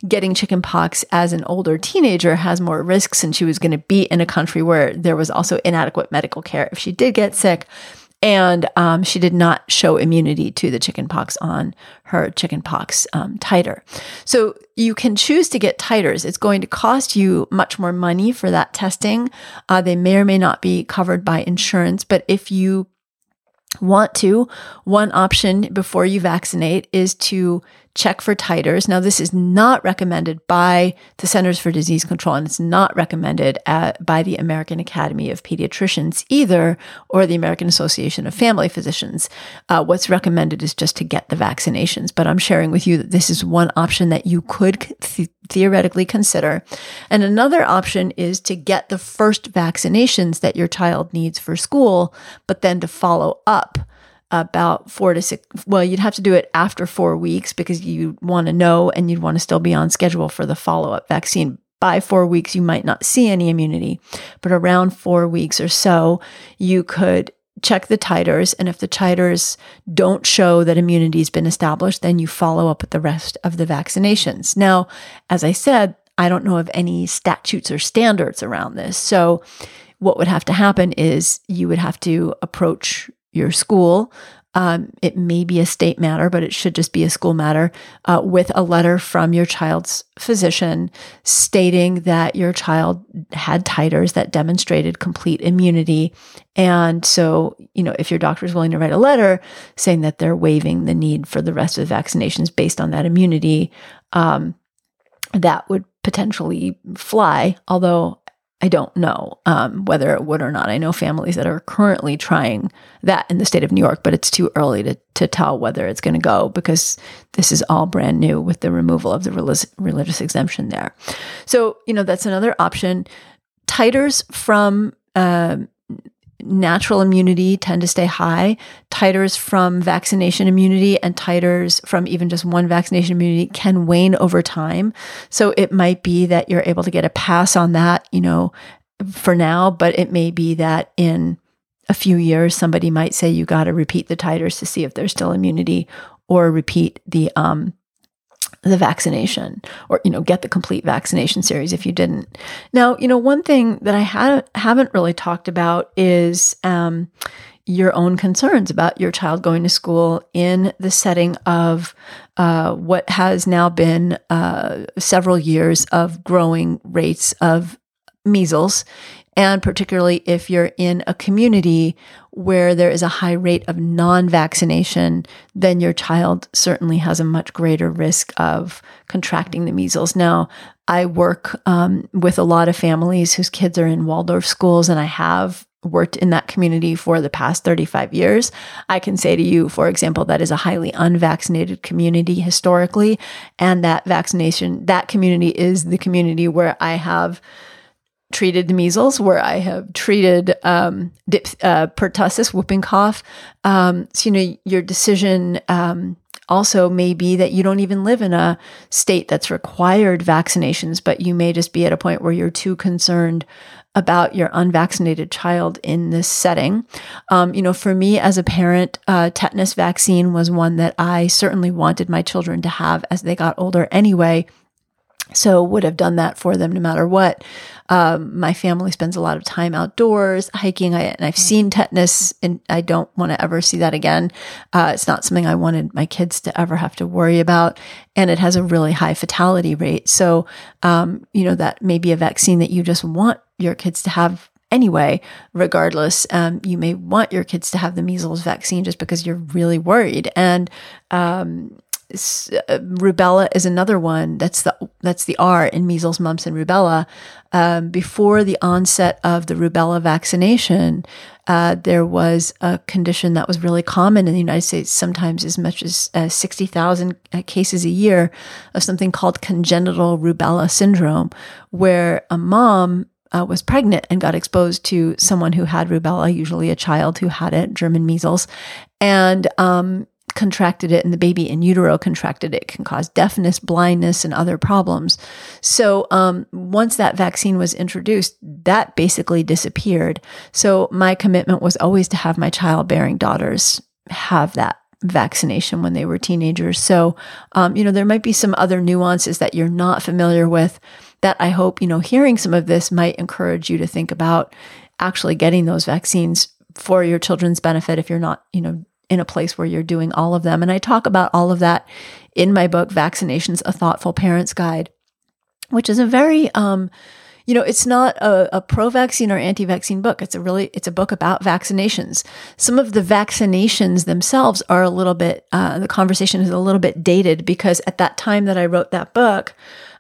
getting chickenpox as an older teenager has more risks. And she was going to be in a country where there was also inadequate medical care if she did get sick. And um, she did not show immunity to the chickenpox on her chickenpox um, titer. So you can choose to get titers. It's going to cost you much more money for that testing. Uh, they may or may not be covered by insurance, but if you want to, one option before you vaccinate is to check for titers. Now, this is not recommended by the Centers for Disease Control, and it's not recommended at, by the American Academy of Pediatricians either, or the American Association of Family Physicians. Uh, what's recommended is just to get the vaccinations. But I'm sharing with you that this is one option that you could th- theoretically consider. And another option is to get the first vaccinations that your child needs for school, but then to follow up about four to six. Well, you'd have to do it after four weeks because you want to know and you'd want to still be on schedule for the follow up vaccine. By four weeks, you might not see any immunity, but around four weeks or so, you could check the titers. And if the titers don't show that immunity has been established, then you follow up with the rest of the vaccinations. Now, as I said, I don't know of any statutes or standards around this. So, what would have to happen is you would have to approach your school. Um, it may be a state matter, but it should just be a school matter uh, with a letter from your child's physician stating that your child had titers that demonstrated complete immunity. And so, you know, if your doctor is willing to write a letter saying that they're waiving the need for the rest of the vaccinations based on that immunity, um, that would potentially fly. Although I don't know um, whether it would or not. I know families that are currently trying that in the state of New York, but it's too early to, to tell whether it's going to go because this is all brand new with the removal of the religious, religious exemption there. So, you know, that's another option. Titers from uh, natural immunity tend to stay high. Titers from vaccination immunity and titers from even just one vaccination immunity can wane over time. So it might be that you're able to get a pass on that, you know, for now, but it may be that in a few years somebody might say you got to repeat the titers to see if there's still immunity or repeat the um the vaccination or you know get the complete vaccination series if you didn't. Now you know one thing that i ha- haven't really talked about is um, your own concerns about your child going to school in the setting of uh, what has now been uh, several years of growing rates of measles and particularly if you're in a community where there is a high rate of non vaccination, then your child certainly has a much greater risk of contracting the measles. Now, I work um, with a lot of families whose kids are in Waldorf schools, and I have worked in that community for the past 35 years. I can say to you, for example, that is a highly unvaccinated community historically, and that vaccination, that community is the community where I have treated measles, where I have treated um, dip, uh, pertussis, whooping cough. Um, so, you know, your decision um, also may be that you don't even live in a state that's required vaccinations, but you may just be at a point where you're too concerned about your unvaccinated child in this setting. Um, you know, for me as a parent, uh, tetanus vaccine was one that I certainly wanted my children to have as they got older anyway so would have done that for them no matter what. Um, my family spends a lot of time outdoors hiking, I, and I've seen tetanus, and I don't want to ever see that again. Uh, it's not something I wanted my kids to ever have to worry about, and it has a really high fatality rate. So, um, you know, that may be a vaccine that you just want your kids to have anyway, regardless. Um, you may want your kids to have the measles vaccine just because you're really worried. And um, uh, rubella is another one. That's the that's the R in measles, mumps, and rubella. Um, before the onset of the rubella vaccination, uh, there was a condition that was really common in the United States, sometimes as much as uh, 60,000 uh, cases a year of something called congenital rubella syndrome, where a mom uh, was pregnant and got exposed to someone who had rubella, usually a child who had it, German measles. And um, contracted it and the baby in utero contracted it, can cause deafness, blindness, and other problems. So um, once that vaccine was introduced, that basically disappeared. So my commitment was always to have my childbearing daughters have that vaccination when they were teenagers. So, um, you know, there might be some other nuances that you're not familiar with that I hope, you know, hearing some of this might encourage you to think about actually getting those vaccines for your children's benefit if you're not, you know, in a place where you're doing all of them. And I talk about all of that in my book, Vaccinations, A Thoughtful Parent's Guide, which is a very, um, you know, it's not a, a pro-vaccine or anti-vaccine book. It's a really, it's a book about vaccinations. Some of the vaccinations themselves are a little bit, uh, the conversation is a little bit dated because at that time that I wrote that book,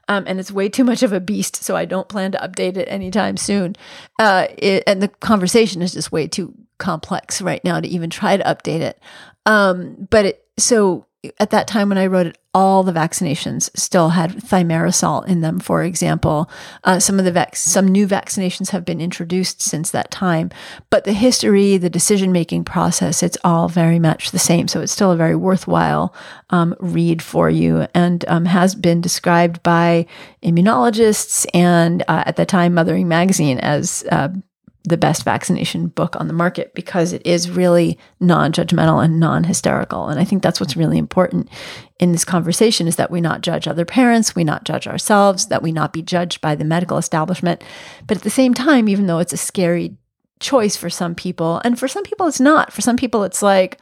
um, and it's way too much of a beast, so I don't plan to update it anytime soon. Uh, it, and the conversation is just way too complex right now to even try to update it. Um, but it, so at that time when I wrote it, all the vaccinations still had thimerosal in them. For example, uh, some of the vac- some new vaccinations have been introduced since that time, but the history, the decision making process, it's all very much the same. So it's still a very worthwhile um, read for you, and um, has been described by immunologists and uh, at the time Mothering Magazine as uh, the best vaccination book on the market because it is really non-judgmental and non-hysterical. And i think that's what's really important in this conversation is that we not judge other parents we not judge ourselves that we not be judged by the medical establishment. But at the same time even though it's a scary choice for some people and for some people it's not. For some people it's like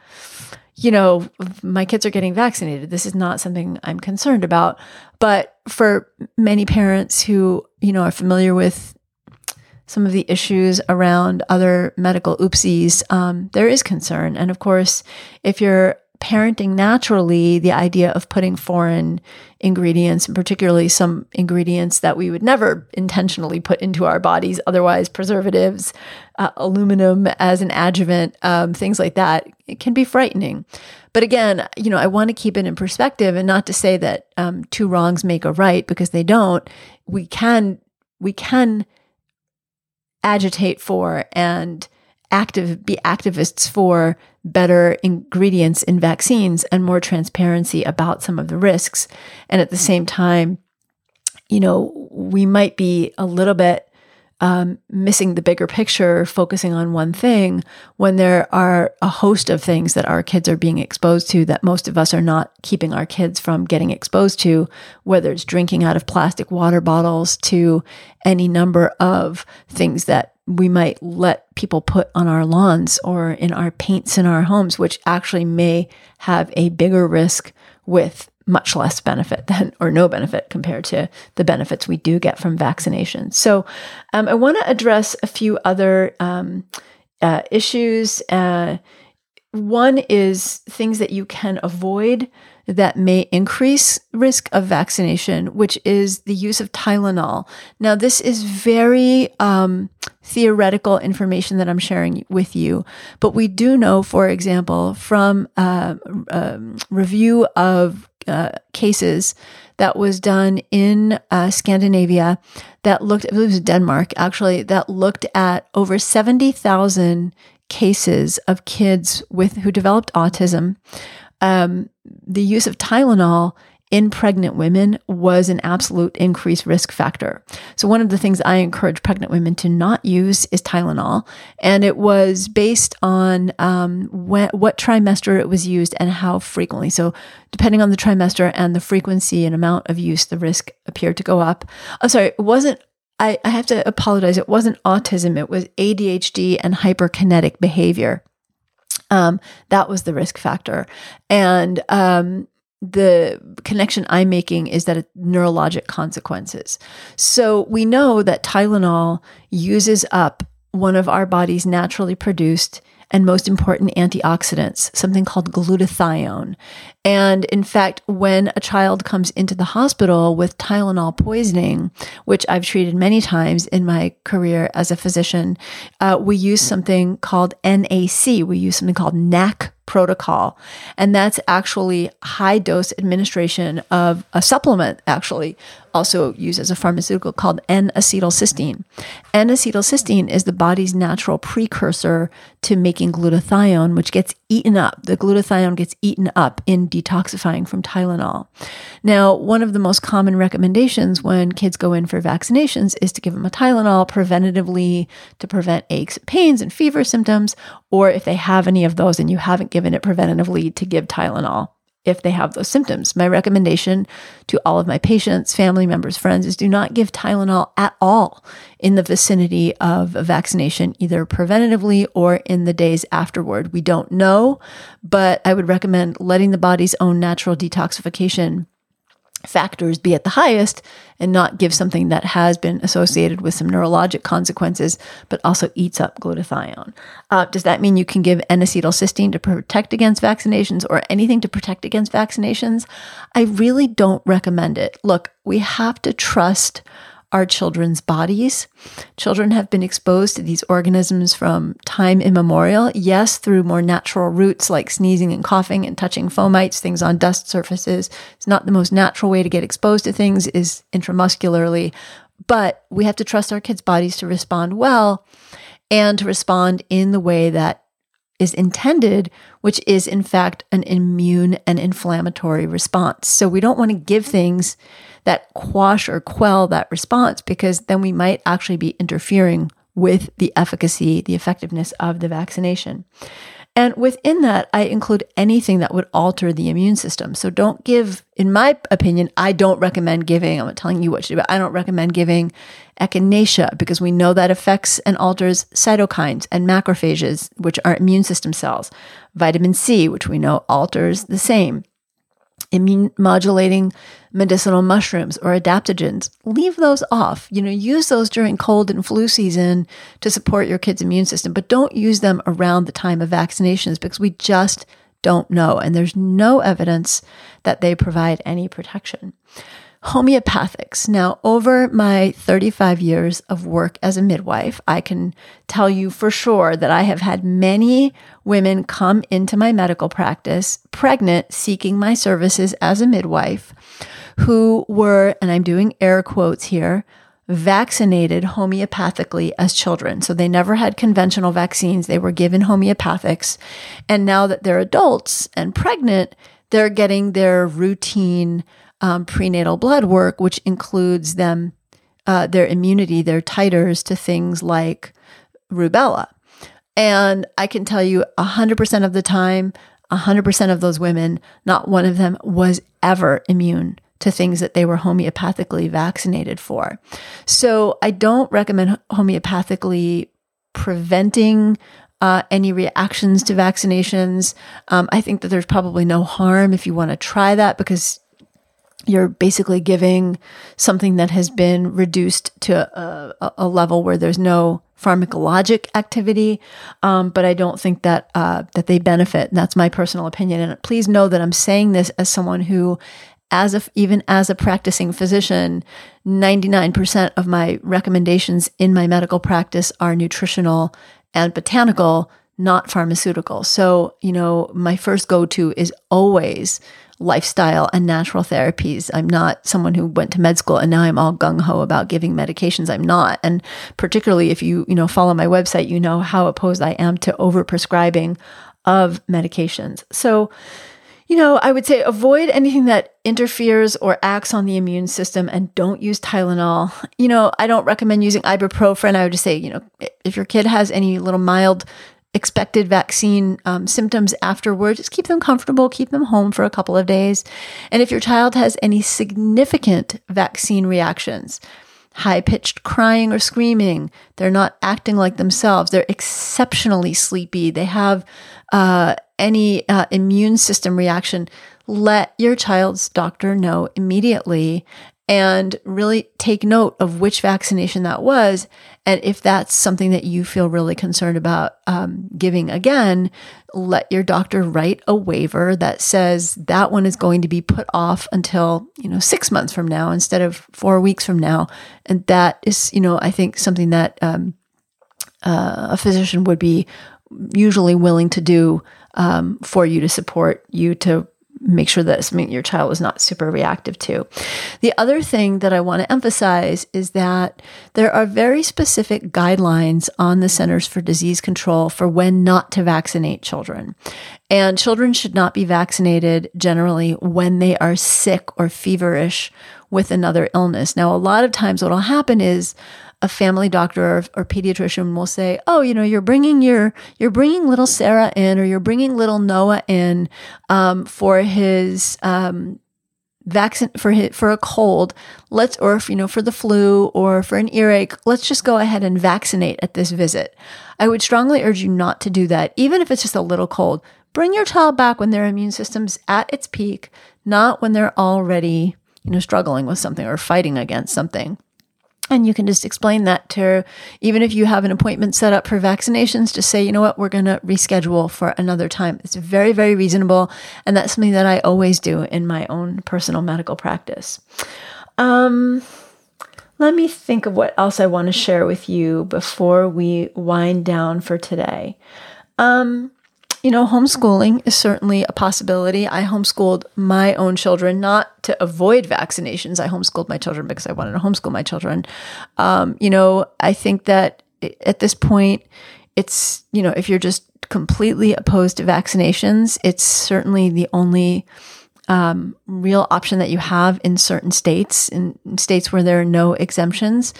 you know my kids are getting vaccinated. This is not something i'm concerned about. But for many parents who you know are familiar with some of the issues around other medical oopsies, um, there is concern. And of course, if you're parenting naturally, the idea of putting foreign ingredients, and particularly some ingredients that we would never intentionally put into our bodies, otherwise preservatives, uh, aluminum as an adjuvant, um, things like that, it can be frightening. But again, you know, I want to keep it in perspective and not to say that um, two wrongs make a right because they don't. We can we can agitate for and active be activists for better ingredients in vaccines and more transparency about some of the risks. And at the same time you know we might be a little bit um, missing the bigger picture, focusing on one thing, when there are a host of things that our kids are being exposed to that most of us are not keeping our kids from getting exposed to, whether it's drinking out of plastic water bottles to any number of things that we might let people put on our lawns or in our paints in our homes, which actually may have a bigger risk with much less benefit than or no benefit compared to the benefits we do get from vaccination. So, um, I want to address a few other um, uh, issues. Uh, one is things that you can avoid that may increase risk of vaccination, which is the use of Tylenol. Now, this is very um, theoretical information that I'm sharing with you, but we do know, for example, from a, uh, um, review of uh, cases that was done in uh, Scandinavia that looked, I believe it was Denmark actually, that looked at over 70,000 cases of kids with who developed autism. Um, the use of Tylenol in pregnant women was an absolute increased risk factor. So, one of the things I encourage pregnant women to not use is Tylenol. And it was based on um, when, what trimester it was used and how frequently. So, depending on the trimester and the frequency and amount of use, the risk appeared to go up. I'm oh, sorry, it wasn't I, I, have to apologize. It wasn't autism, it was ADHD and hyperkinetic behavior. Um, that was the risk factor. And um, the connection I'm making is that it, neurologic consequences. So we know that Tylenol uses up one of our body's naturally produced and most important antioxidants, something called glutathione. And in fact, when a child comes into the hospital with Tylenol poisoning, which I've treated many times in my career as a physician, uh, we use something called NAC. We use something called NAC protocol. And that's actually high dose administration of a supplement, actually, also used as a pharmaceutical called N acetylcysteine. N acetylcysteine is the body's natural precursor to making glutathione, which gets eaten up. The glutathione gets eaten up in detoxifying from Tylenol. Now, one of the most common recommendations when kids go in for vaccinations is to give them a Tylenol preventatively to prevent aches, pains, and fever symptoms, or if they have any of those and you haven't given it preventatively, to give Tylenol if they have those symptoms. My recommendation to all of my patients, family members, friends is do not give Tylenol at all in the vicinity of a vaccination, either preventatively or in the days afterward. We don't know, but I would recommend letting the body's own natural detoxification factors be at the highest and not give something that has been associated with some neurologic consequences, but also eats up glutathione. Uh, does that mean you can give N-acetylcysteine to protect against vaccinations or anything to protect against vaccinations? I really don't recommend it. Look, we have to trust our children's bodies. Children have been exposed to these organisms from time immemorial, yes, through more natural routes like sneezing and coughing and touching fomites, things on dust surfaces. It's not the most natural way to get exposed to things is intramuscularly, but we have to trust our kids' bodies to respond well and to respond in the way that is intended, which is in fact an immune and inflammatory response. So we don't want to give things that quash or quell that response because then we might actually be interfering with the efficacy, the effectiveness of the vaccination. And within that, I include anything that would alter the immune system. So don't give, in my opinion, I don't recommend giving, I'm not telling you what to do, but I don't recommend giving echinacea because we know that affects and alters cytokines and macrophages, which are immune system cells. Vitamin C, which we know alters the same immune modulating medicinal mushrooms or adaptogens, leave those off. You know, use those during cold and flu season to support your kid's immune system, but don't use them around the time of vaccinations because we just don't know. And there's no evidence that they provide any protection homeopathics. Now, over my 35 years of work as a midwife, I can tell you for sure that I have had many women come into my medical practice pregnant, seeking my services as a midwife, who were, and I'm doing air quotes here, vaccinated homeopathically as children. So they never had conventional vaccines, they were given homeopathics. And now that they're adults and pregnant, they're getting their routine um, prenatal blood work, which includes them uh, their immunity, their titers to things like rubella. And I can tell you 100% of the time, 100% of those women, not one of them was ever immune to things that they were homeopathically vaccinated for. So I don't recommend homeopathically preventing uh, any reactions to vaccinations. Um, I think that there's probably no harm if you want to try that because you're basically giving something that has been reduced to a, a level where there's no pharmacologic activity, um, but I don't think that uh, that they benefit. And that's my personal opinion. And please know that I'm saying this as someone who, as a, even as a practicing physician, 99% of my recommendations in my medical practice are nutritional and botanical, not pharmaceutical. So you know, my first go to is always lifestyle and natural therapies. I'm not someone who went to med school and now I'm all gung ho about giving medications. I'm not. And particularly if you, you know, follow my website, you know how opposed I am to overprescribing of medications. So, You know, I would say avoid anything that interferes or acts on the immune system and don't use Tylenol. You know, I don't recommend using ibuprofen. I would just say, you know, if your kid has any little mild expected vaccine um, symptoms afterward, just keep them comfortable, keep them home for a couple of days. And if your child has any significant vaccine reactions, high pitched crying or screaming. They're not acting like themselves. They're exceptionally sleepy. They have uh, any uh, immune system reaction. Let your child's doctor know immediately and really take note of which vaccination that was. And if that's something that you feel really concerned about um, giving again, let your doctor write a waiver that says that one is going to be put off until, you know, six months from now instead of four weeks from now. And that is, you know, I think something that um, uh, a physician would be usually willing to do um, for you to support you to make sure that something your child is not super reactive to. The other thing that I want to emphasize is that there are very specific guidelines on the Centers for Disease Control for when not to vaccinate children. And children should not be vaccinated generally when they are sick or feverish with another illness. Now, a lot of times what will happen is a family doctor or, or, pediatrician will say, "Oh, you know, you're bringing your you're bringing little Sarah in, or you're bringing little Noah in um, for his um, vaccine for his, for a cold. Let's or if, you know for the flu or for an earache. Let's just go ahead and vaccinate at this visit." I would strongly urge you not to do that, even if it's just a little cold. Bring your child back when their immune system's at its peak, not when they're already you know struggling with something or fighting against something. And you can just explain that to, even if you have an appointment set up for vaccinations, just say, you know what, we're going to reschedule for another time. It's very, very reasonable. And that's something that I always do in my own personal medical practice. Um, let me think of what else I want to share with you before we wind down for today. Um, you know, homeschooling is certainly a possibility. I homeschooled my own children, not to avoid vaccinations. I homeschooled my children because I wanted to homeschool my children. Um, you know, I think that at this point, it's, you know, if you're just completely opposed to vaccinations, it's certainly the only um, real option that you have in certain states, in states where there are no exemptions.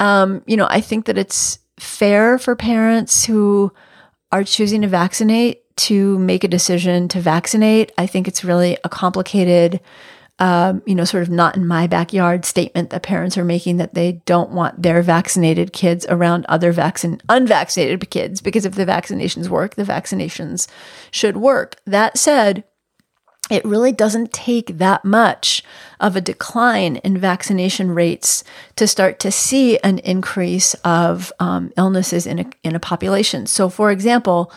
Um, you know, I think that it's fair for parents who are choosing to vaccinate to make a decision to vaccinate. I think it's really a complicated, um, you know, sort of not in my backyard statement that parents are making that they don't want their vaccinated kids around other vaccine unvaccinated kids because if the vaccinations work, the vaccinations should work. That said, it really doesn't take that much of a decline in vaccination rates to start to see an increase of um, illnesses in a, in a population. So, for example,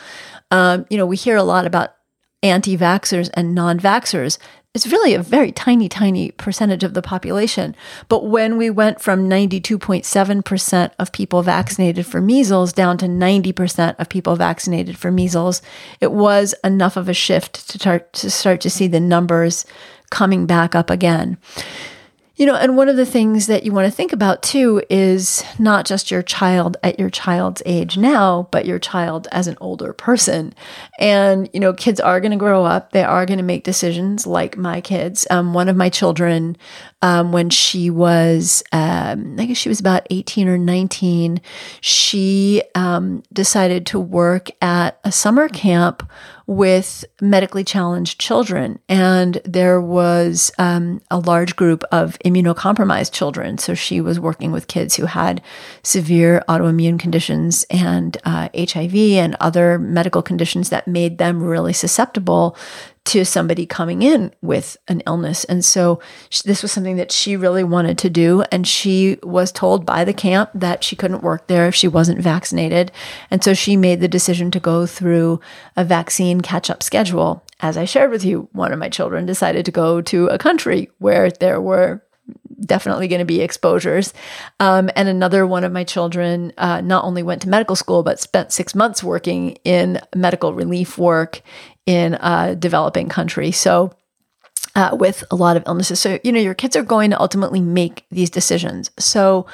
um, you know, we hear a lot about anti vaxxers and non vaxxers it's really a very tiny, tiny percentage of the population. But when we went from 92.7% of people vaccinated for measles down to 90% of people vaccinated for measles, it was enough of a shift to start to, start to see the numbers coming back up again. You know, and one of the things that you want to think about too is not just your child at your child's age now, but your child as an older person. And, you know, kids are going to grow up, they are going to make decisions like my kids. Um, one of my children, um, when she was, um, I guess she was about 18 or 19, she um, decided to work at a summer camp with medically challenged children. And there was um, a large group of immunocompromised children. So she was working with kids who had severe autoimmune conditions and uh, HIV and other medical conditions that made them really susceptible to somebody coming in with an illness. And so this was something that she really wanted to do. And she was told by the camp that she couldn't work there if she wasn't vaccinated. And so she made the decision to go through a vaccine catch up schedule. As I shared with you, one of my children decided to go to a country where there were definitely going to be exposures. Um, and another one of my children uh, not only went to medical school, but spent six months working in medical relief work in a developing country. So uh, with a lot of illnesses. So, you know, your kids are going to ultimately make these decisions. So,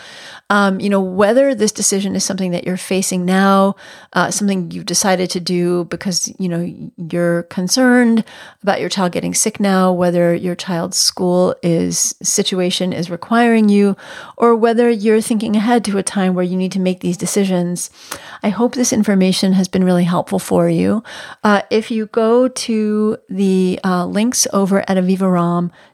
um, you know, whether this decision is something that you're facing now, uh, something you've decided to do because, you know, you're concerned about your child getting sick now, whether your child's school is situation is requiring you, or whether you're thinking ahead to a time where you need to make these decisions. I hope this information has been really helpful for you. Uh, if you go to the uh, links over at avivaromm.com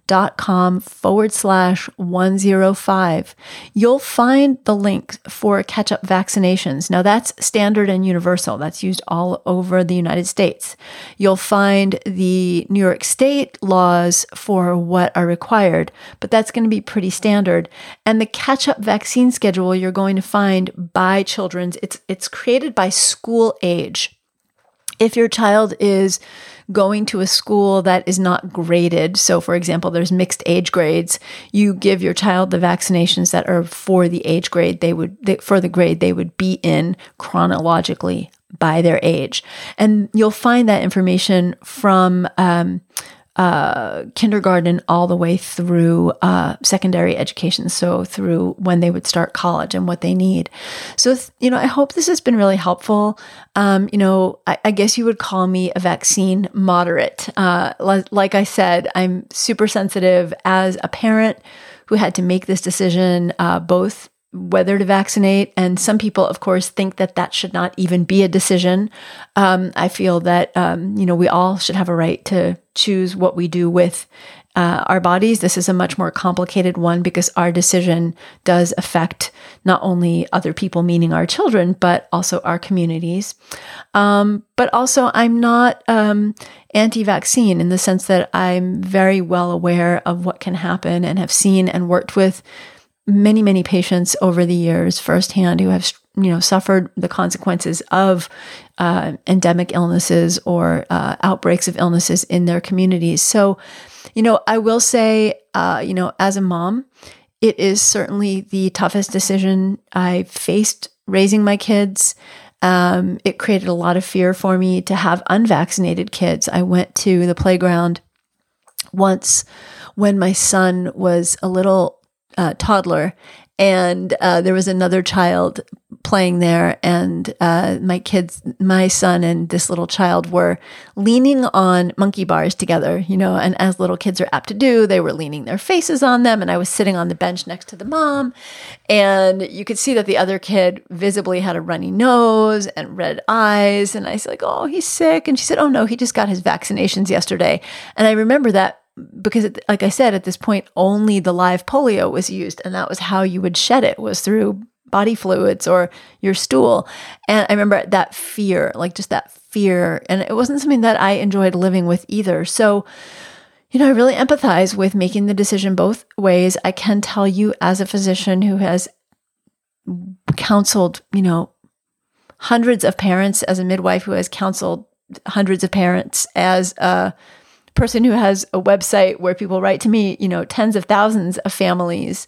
dot com forward slash 105. You'll find the link for catch up vaccinations. Now that's standard and universal. That's used all over the United States. You'll find the New York State laws for what are required, but that's going to be pretty standard. And the catch up vaccine schedule you're going to find by children's, it's, it's created by school age. If your child is going to a school that is not graded. So, for example, there's mixed age grades. You give your child the vaccinations that are for the age grade they would, for the grade they would be in chronologically by their age. And you'll find that information from um, uh, kindergarten all the way through uh, secondary education. So through when they would start college and what they need. So, you know, I hope this has been really helpful. Um, you know, I, I, guess you would call me a vaccine moderate. Uh, like I said, I'm super sensitive as a parent who had to make this decision, uh, both whether to vaccinate. And some people, of course, think that that should not even be a decision. Um, I feel that, um, you know, we all should have a right to choose what we do with uh, our bodies. This is a much more complicated one because our decision does affect not only other people, meaning our children, but also our communities. Um, but also, I'm not um, anti vaccine in the sense that I'm very well aware of what can happen and have seen and worked with many, many patients over the years firsthand who have you know suffered the consequences of uh, endemic illnesses or uh, outbreaks of illnesses in their communities. So, you know, I will say, uh, you know, as a mom, it is certainly the toughest decision I faced raising my kids. Um, it created a lot of fear for me to have unvaccinated kids. I went to the playground once when my son was a little uh, toddler, and uh, there was another child playing there, and uh, my kids, my son and this little child were leaning on monkey bars together, you know, and as little kids are apt to do, they were leaning their faces on them, and I was sitting on the bench next to the mom, and you could see that the other kid visibly had a runny nose and red eyes, and I was like, "Oh, he's sick," and she said, "Oh no, he just got his vaccinations yesterday," and I remember that because like I said, at this point, only the live polio was used, and that was how you would shed it was through body fluids or your stool. And I remember that fear, like just that fear, and it wasn't something that I enjoyed living with either. So, you know, I really empathize with making the decision both ways. I can tell you, as a physician who has counseled, you know, hundreds of parents, as a midwife who has counseled hundreds of parents, as a person who has a website where people write to me, you know, tens of thousands of families,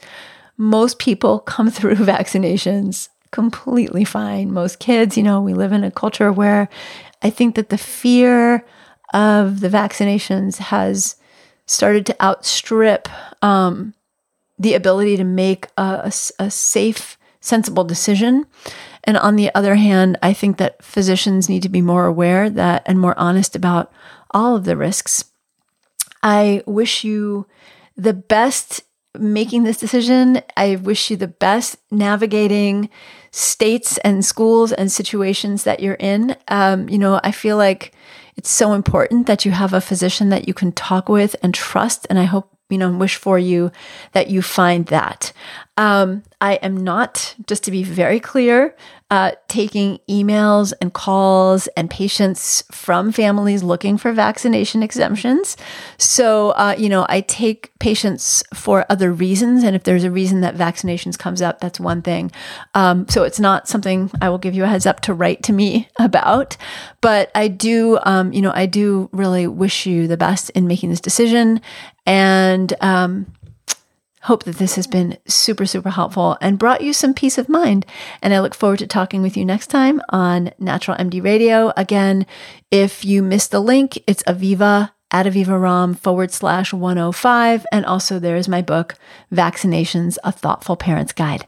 most people come [laughs] through vaccinations completely fine. Most kids, you know, we live in a culture where I think that the fear of the vaccinations has started to outstrip um, the ability to make a, a, a safe, sensible decision. And on the other hand, I think that physicians need to be more aware that and more honest about all of the risks I wish you the best making this decision. I wish you the best navigating states and schools and situations that you're in. Um, you know, I feel like it's so important that you have a physician that you can talk with and trust. And I hope you know, wish for you that you find that. Um, I am not, just to be very clear, uh, taking emails and calls and patients from families looking for vaccination exemptions. So, uh, you know, I take patients for other reasons. And if there's a reason that vaccinations comes up, that's one thing. Um, so it's not something I will give you a heads up to write to me [laughs] about. But I do, um, you know, I do really wish you the best in making this decision. And, um, Hope that this has been super, super helpful and brought you some peace of mind. And I look forward to talking with you next time on Natural MD Radio. Again, if you missed the link, it's Aviva at Aviva forward slash 105. And also there is my book, Vaccinations, A Thoughtful Parent's Guide.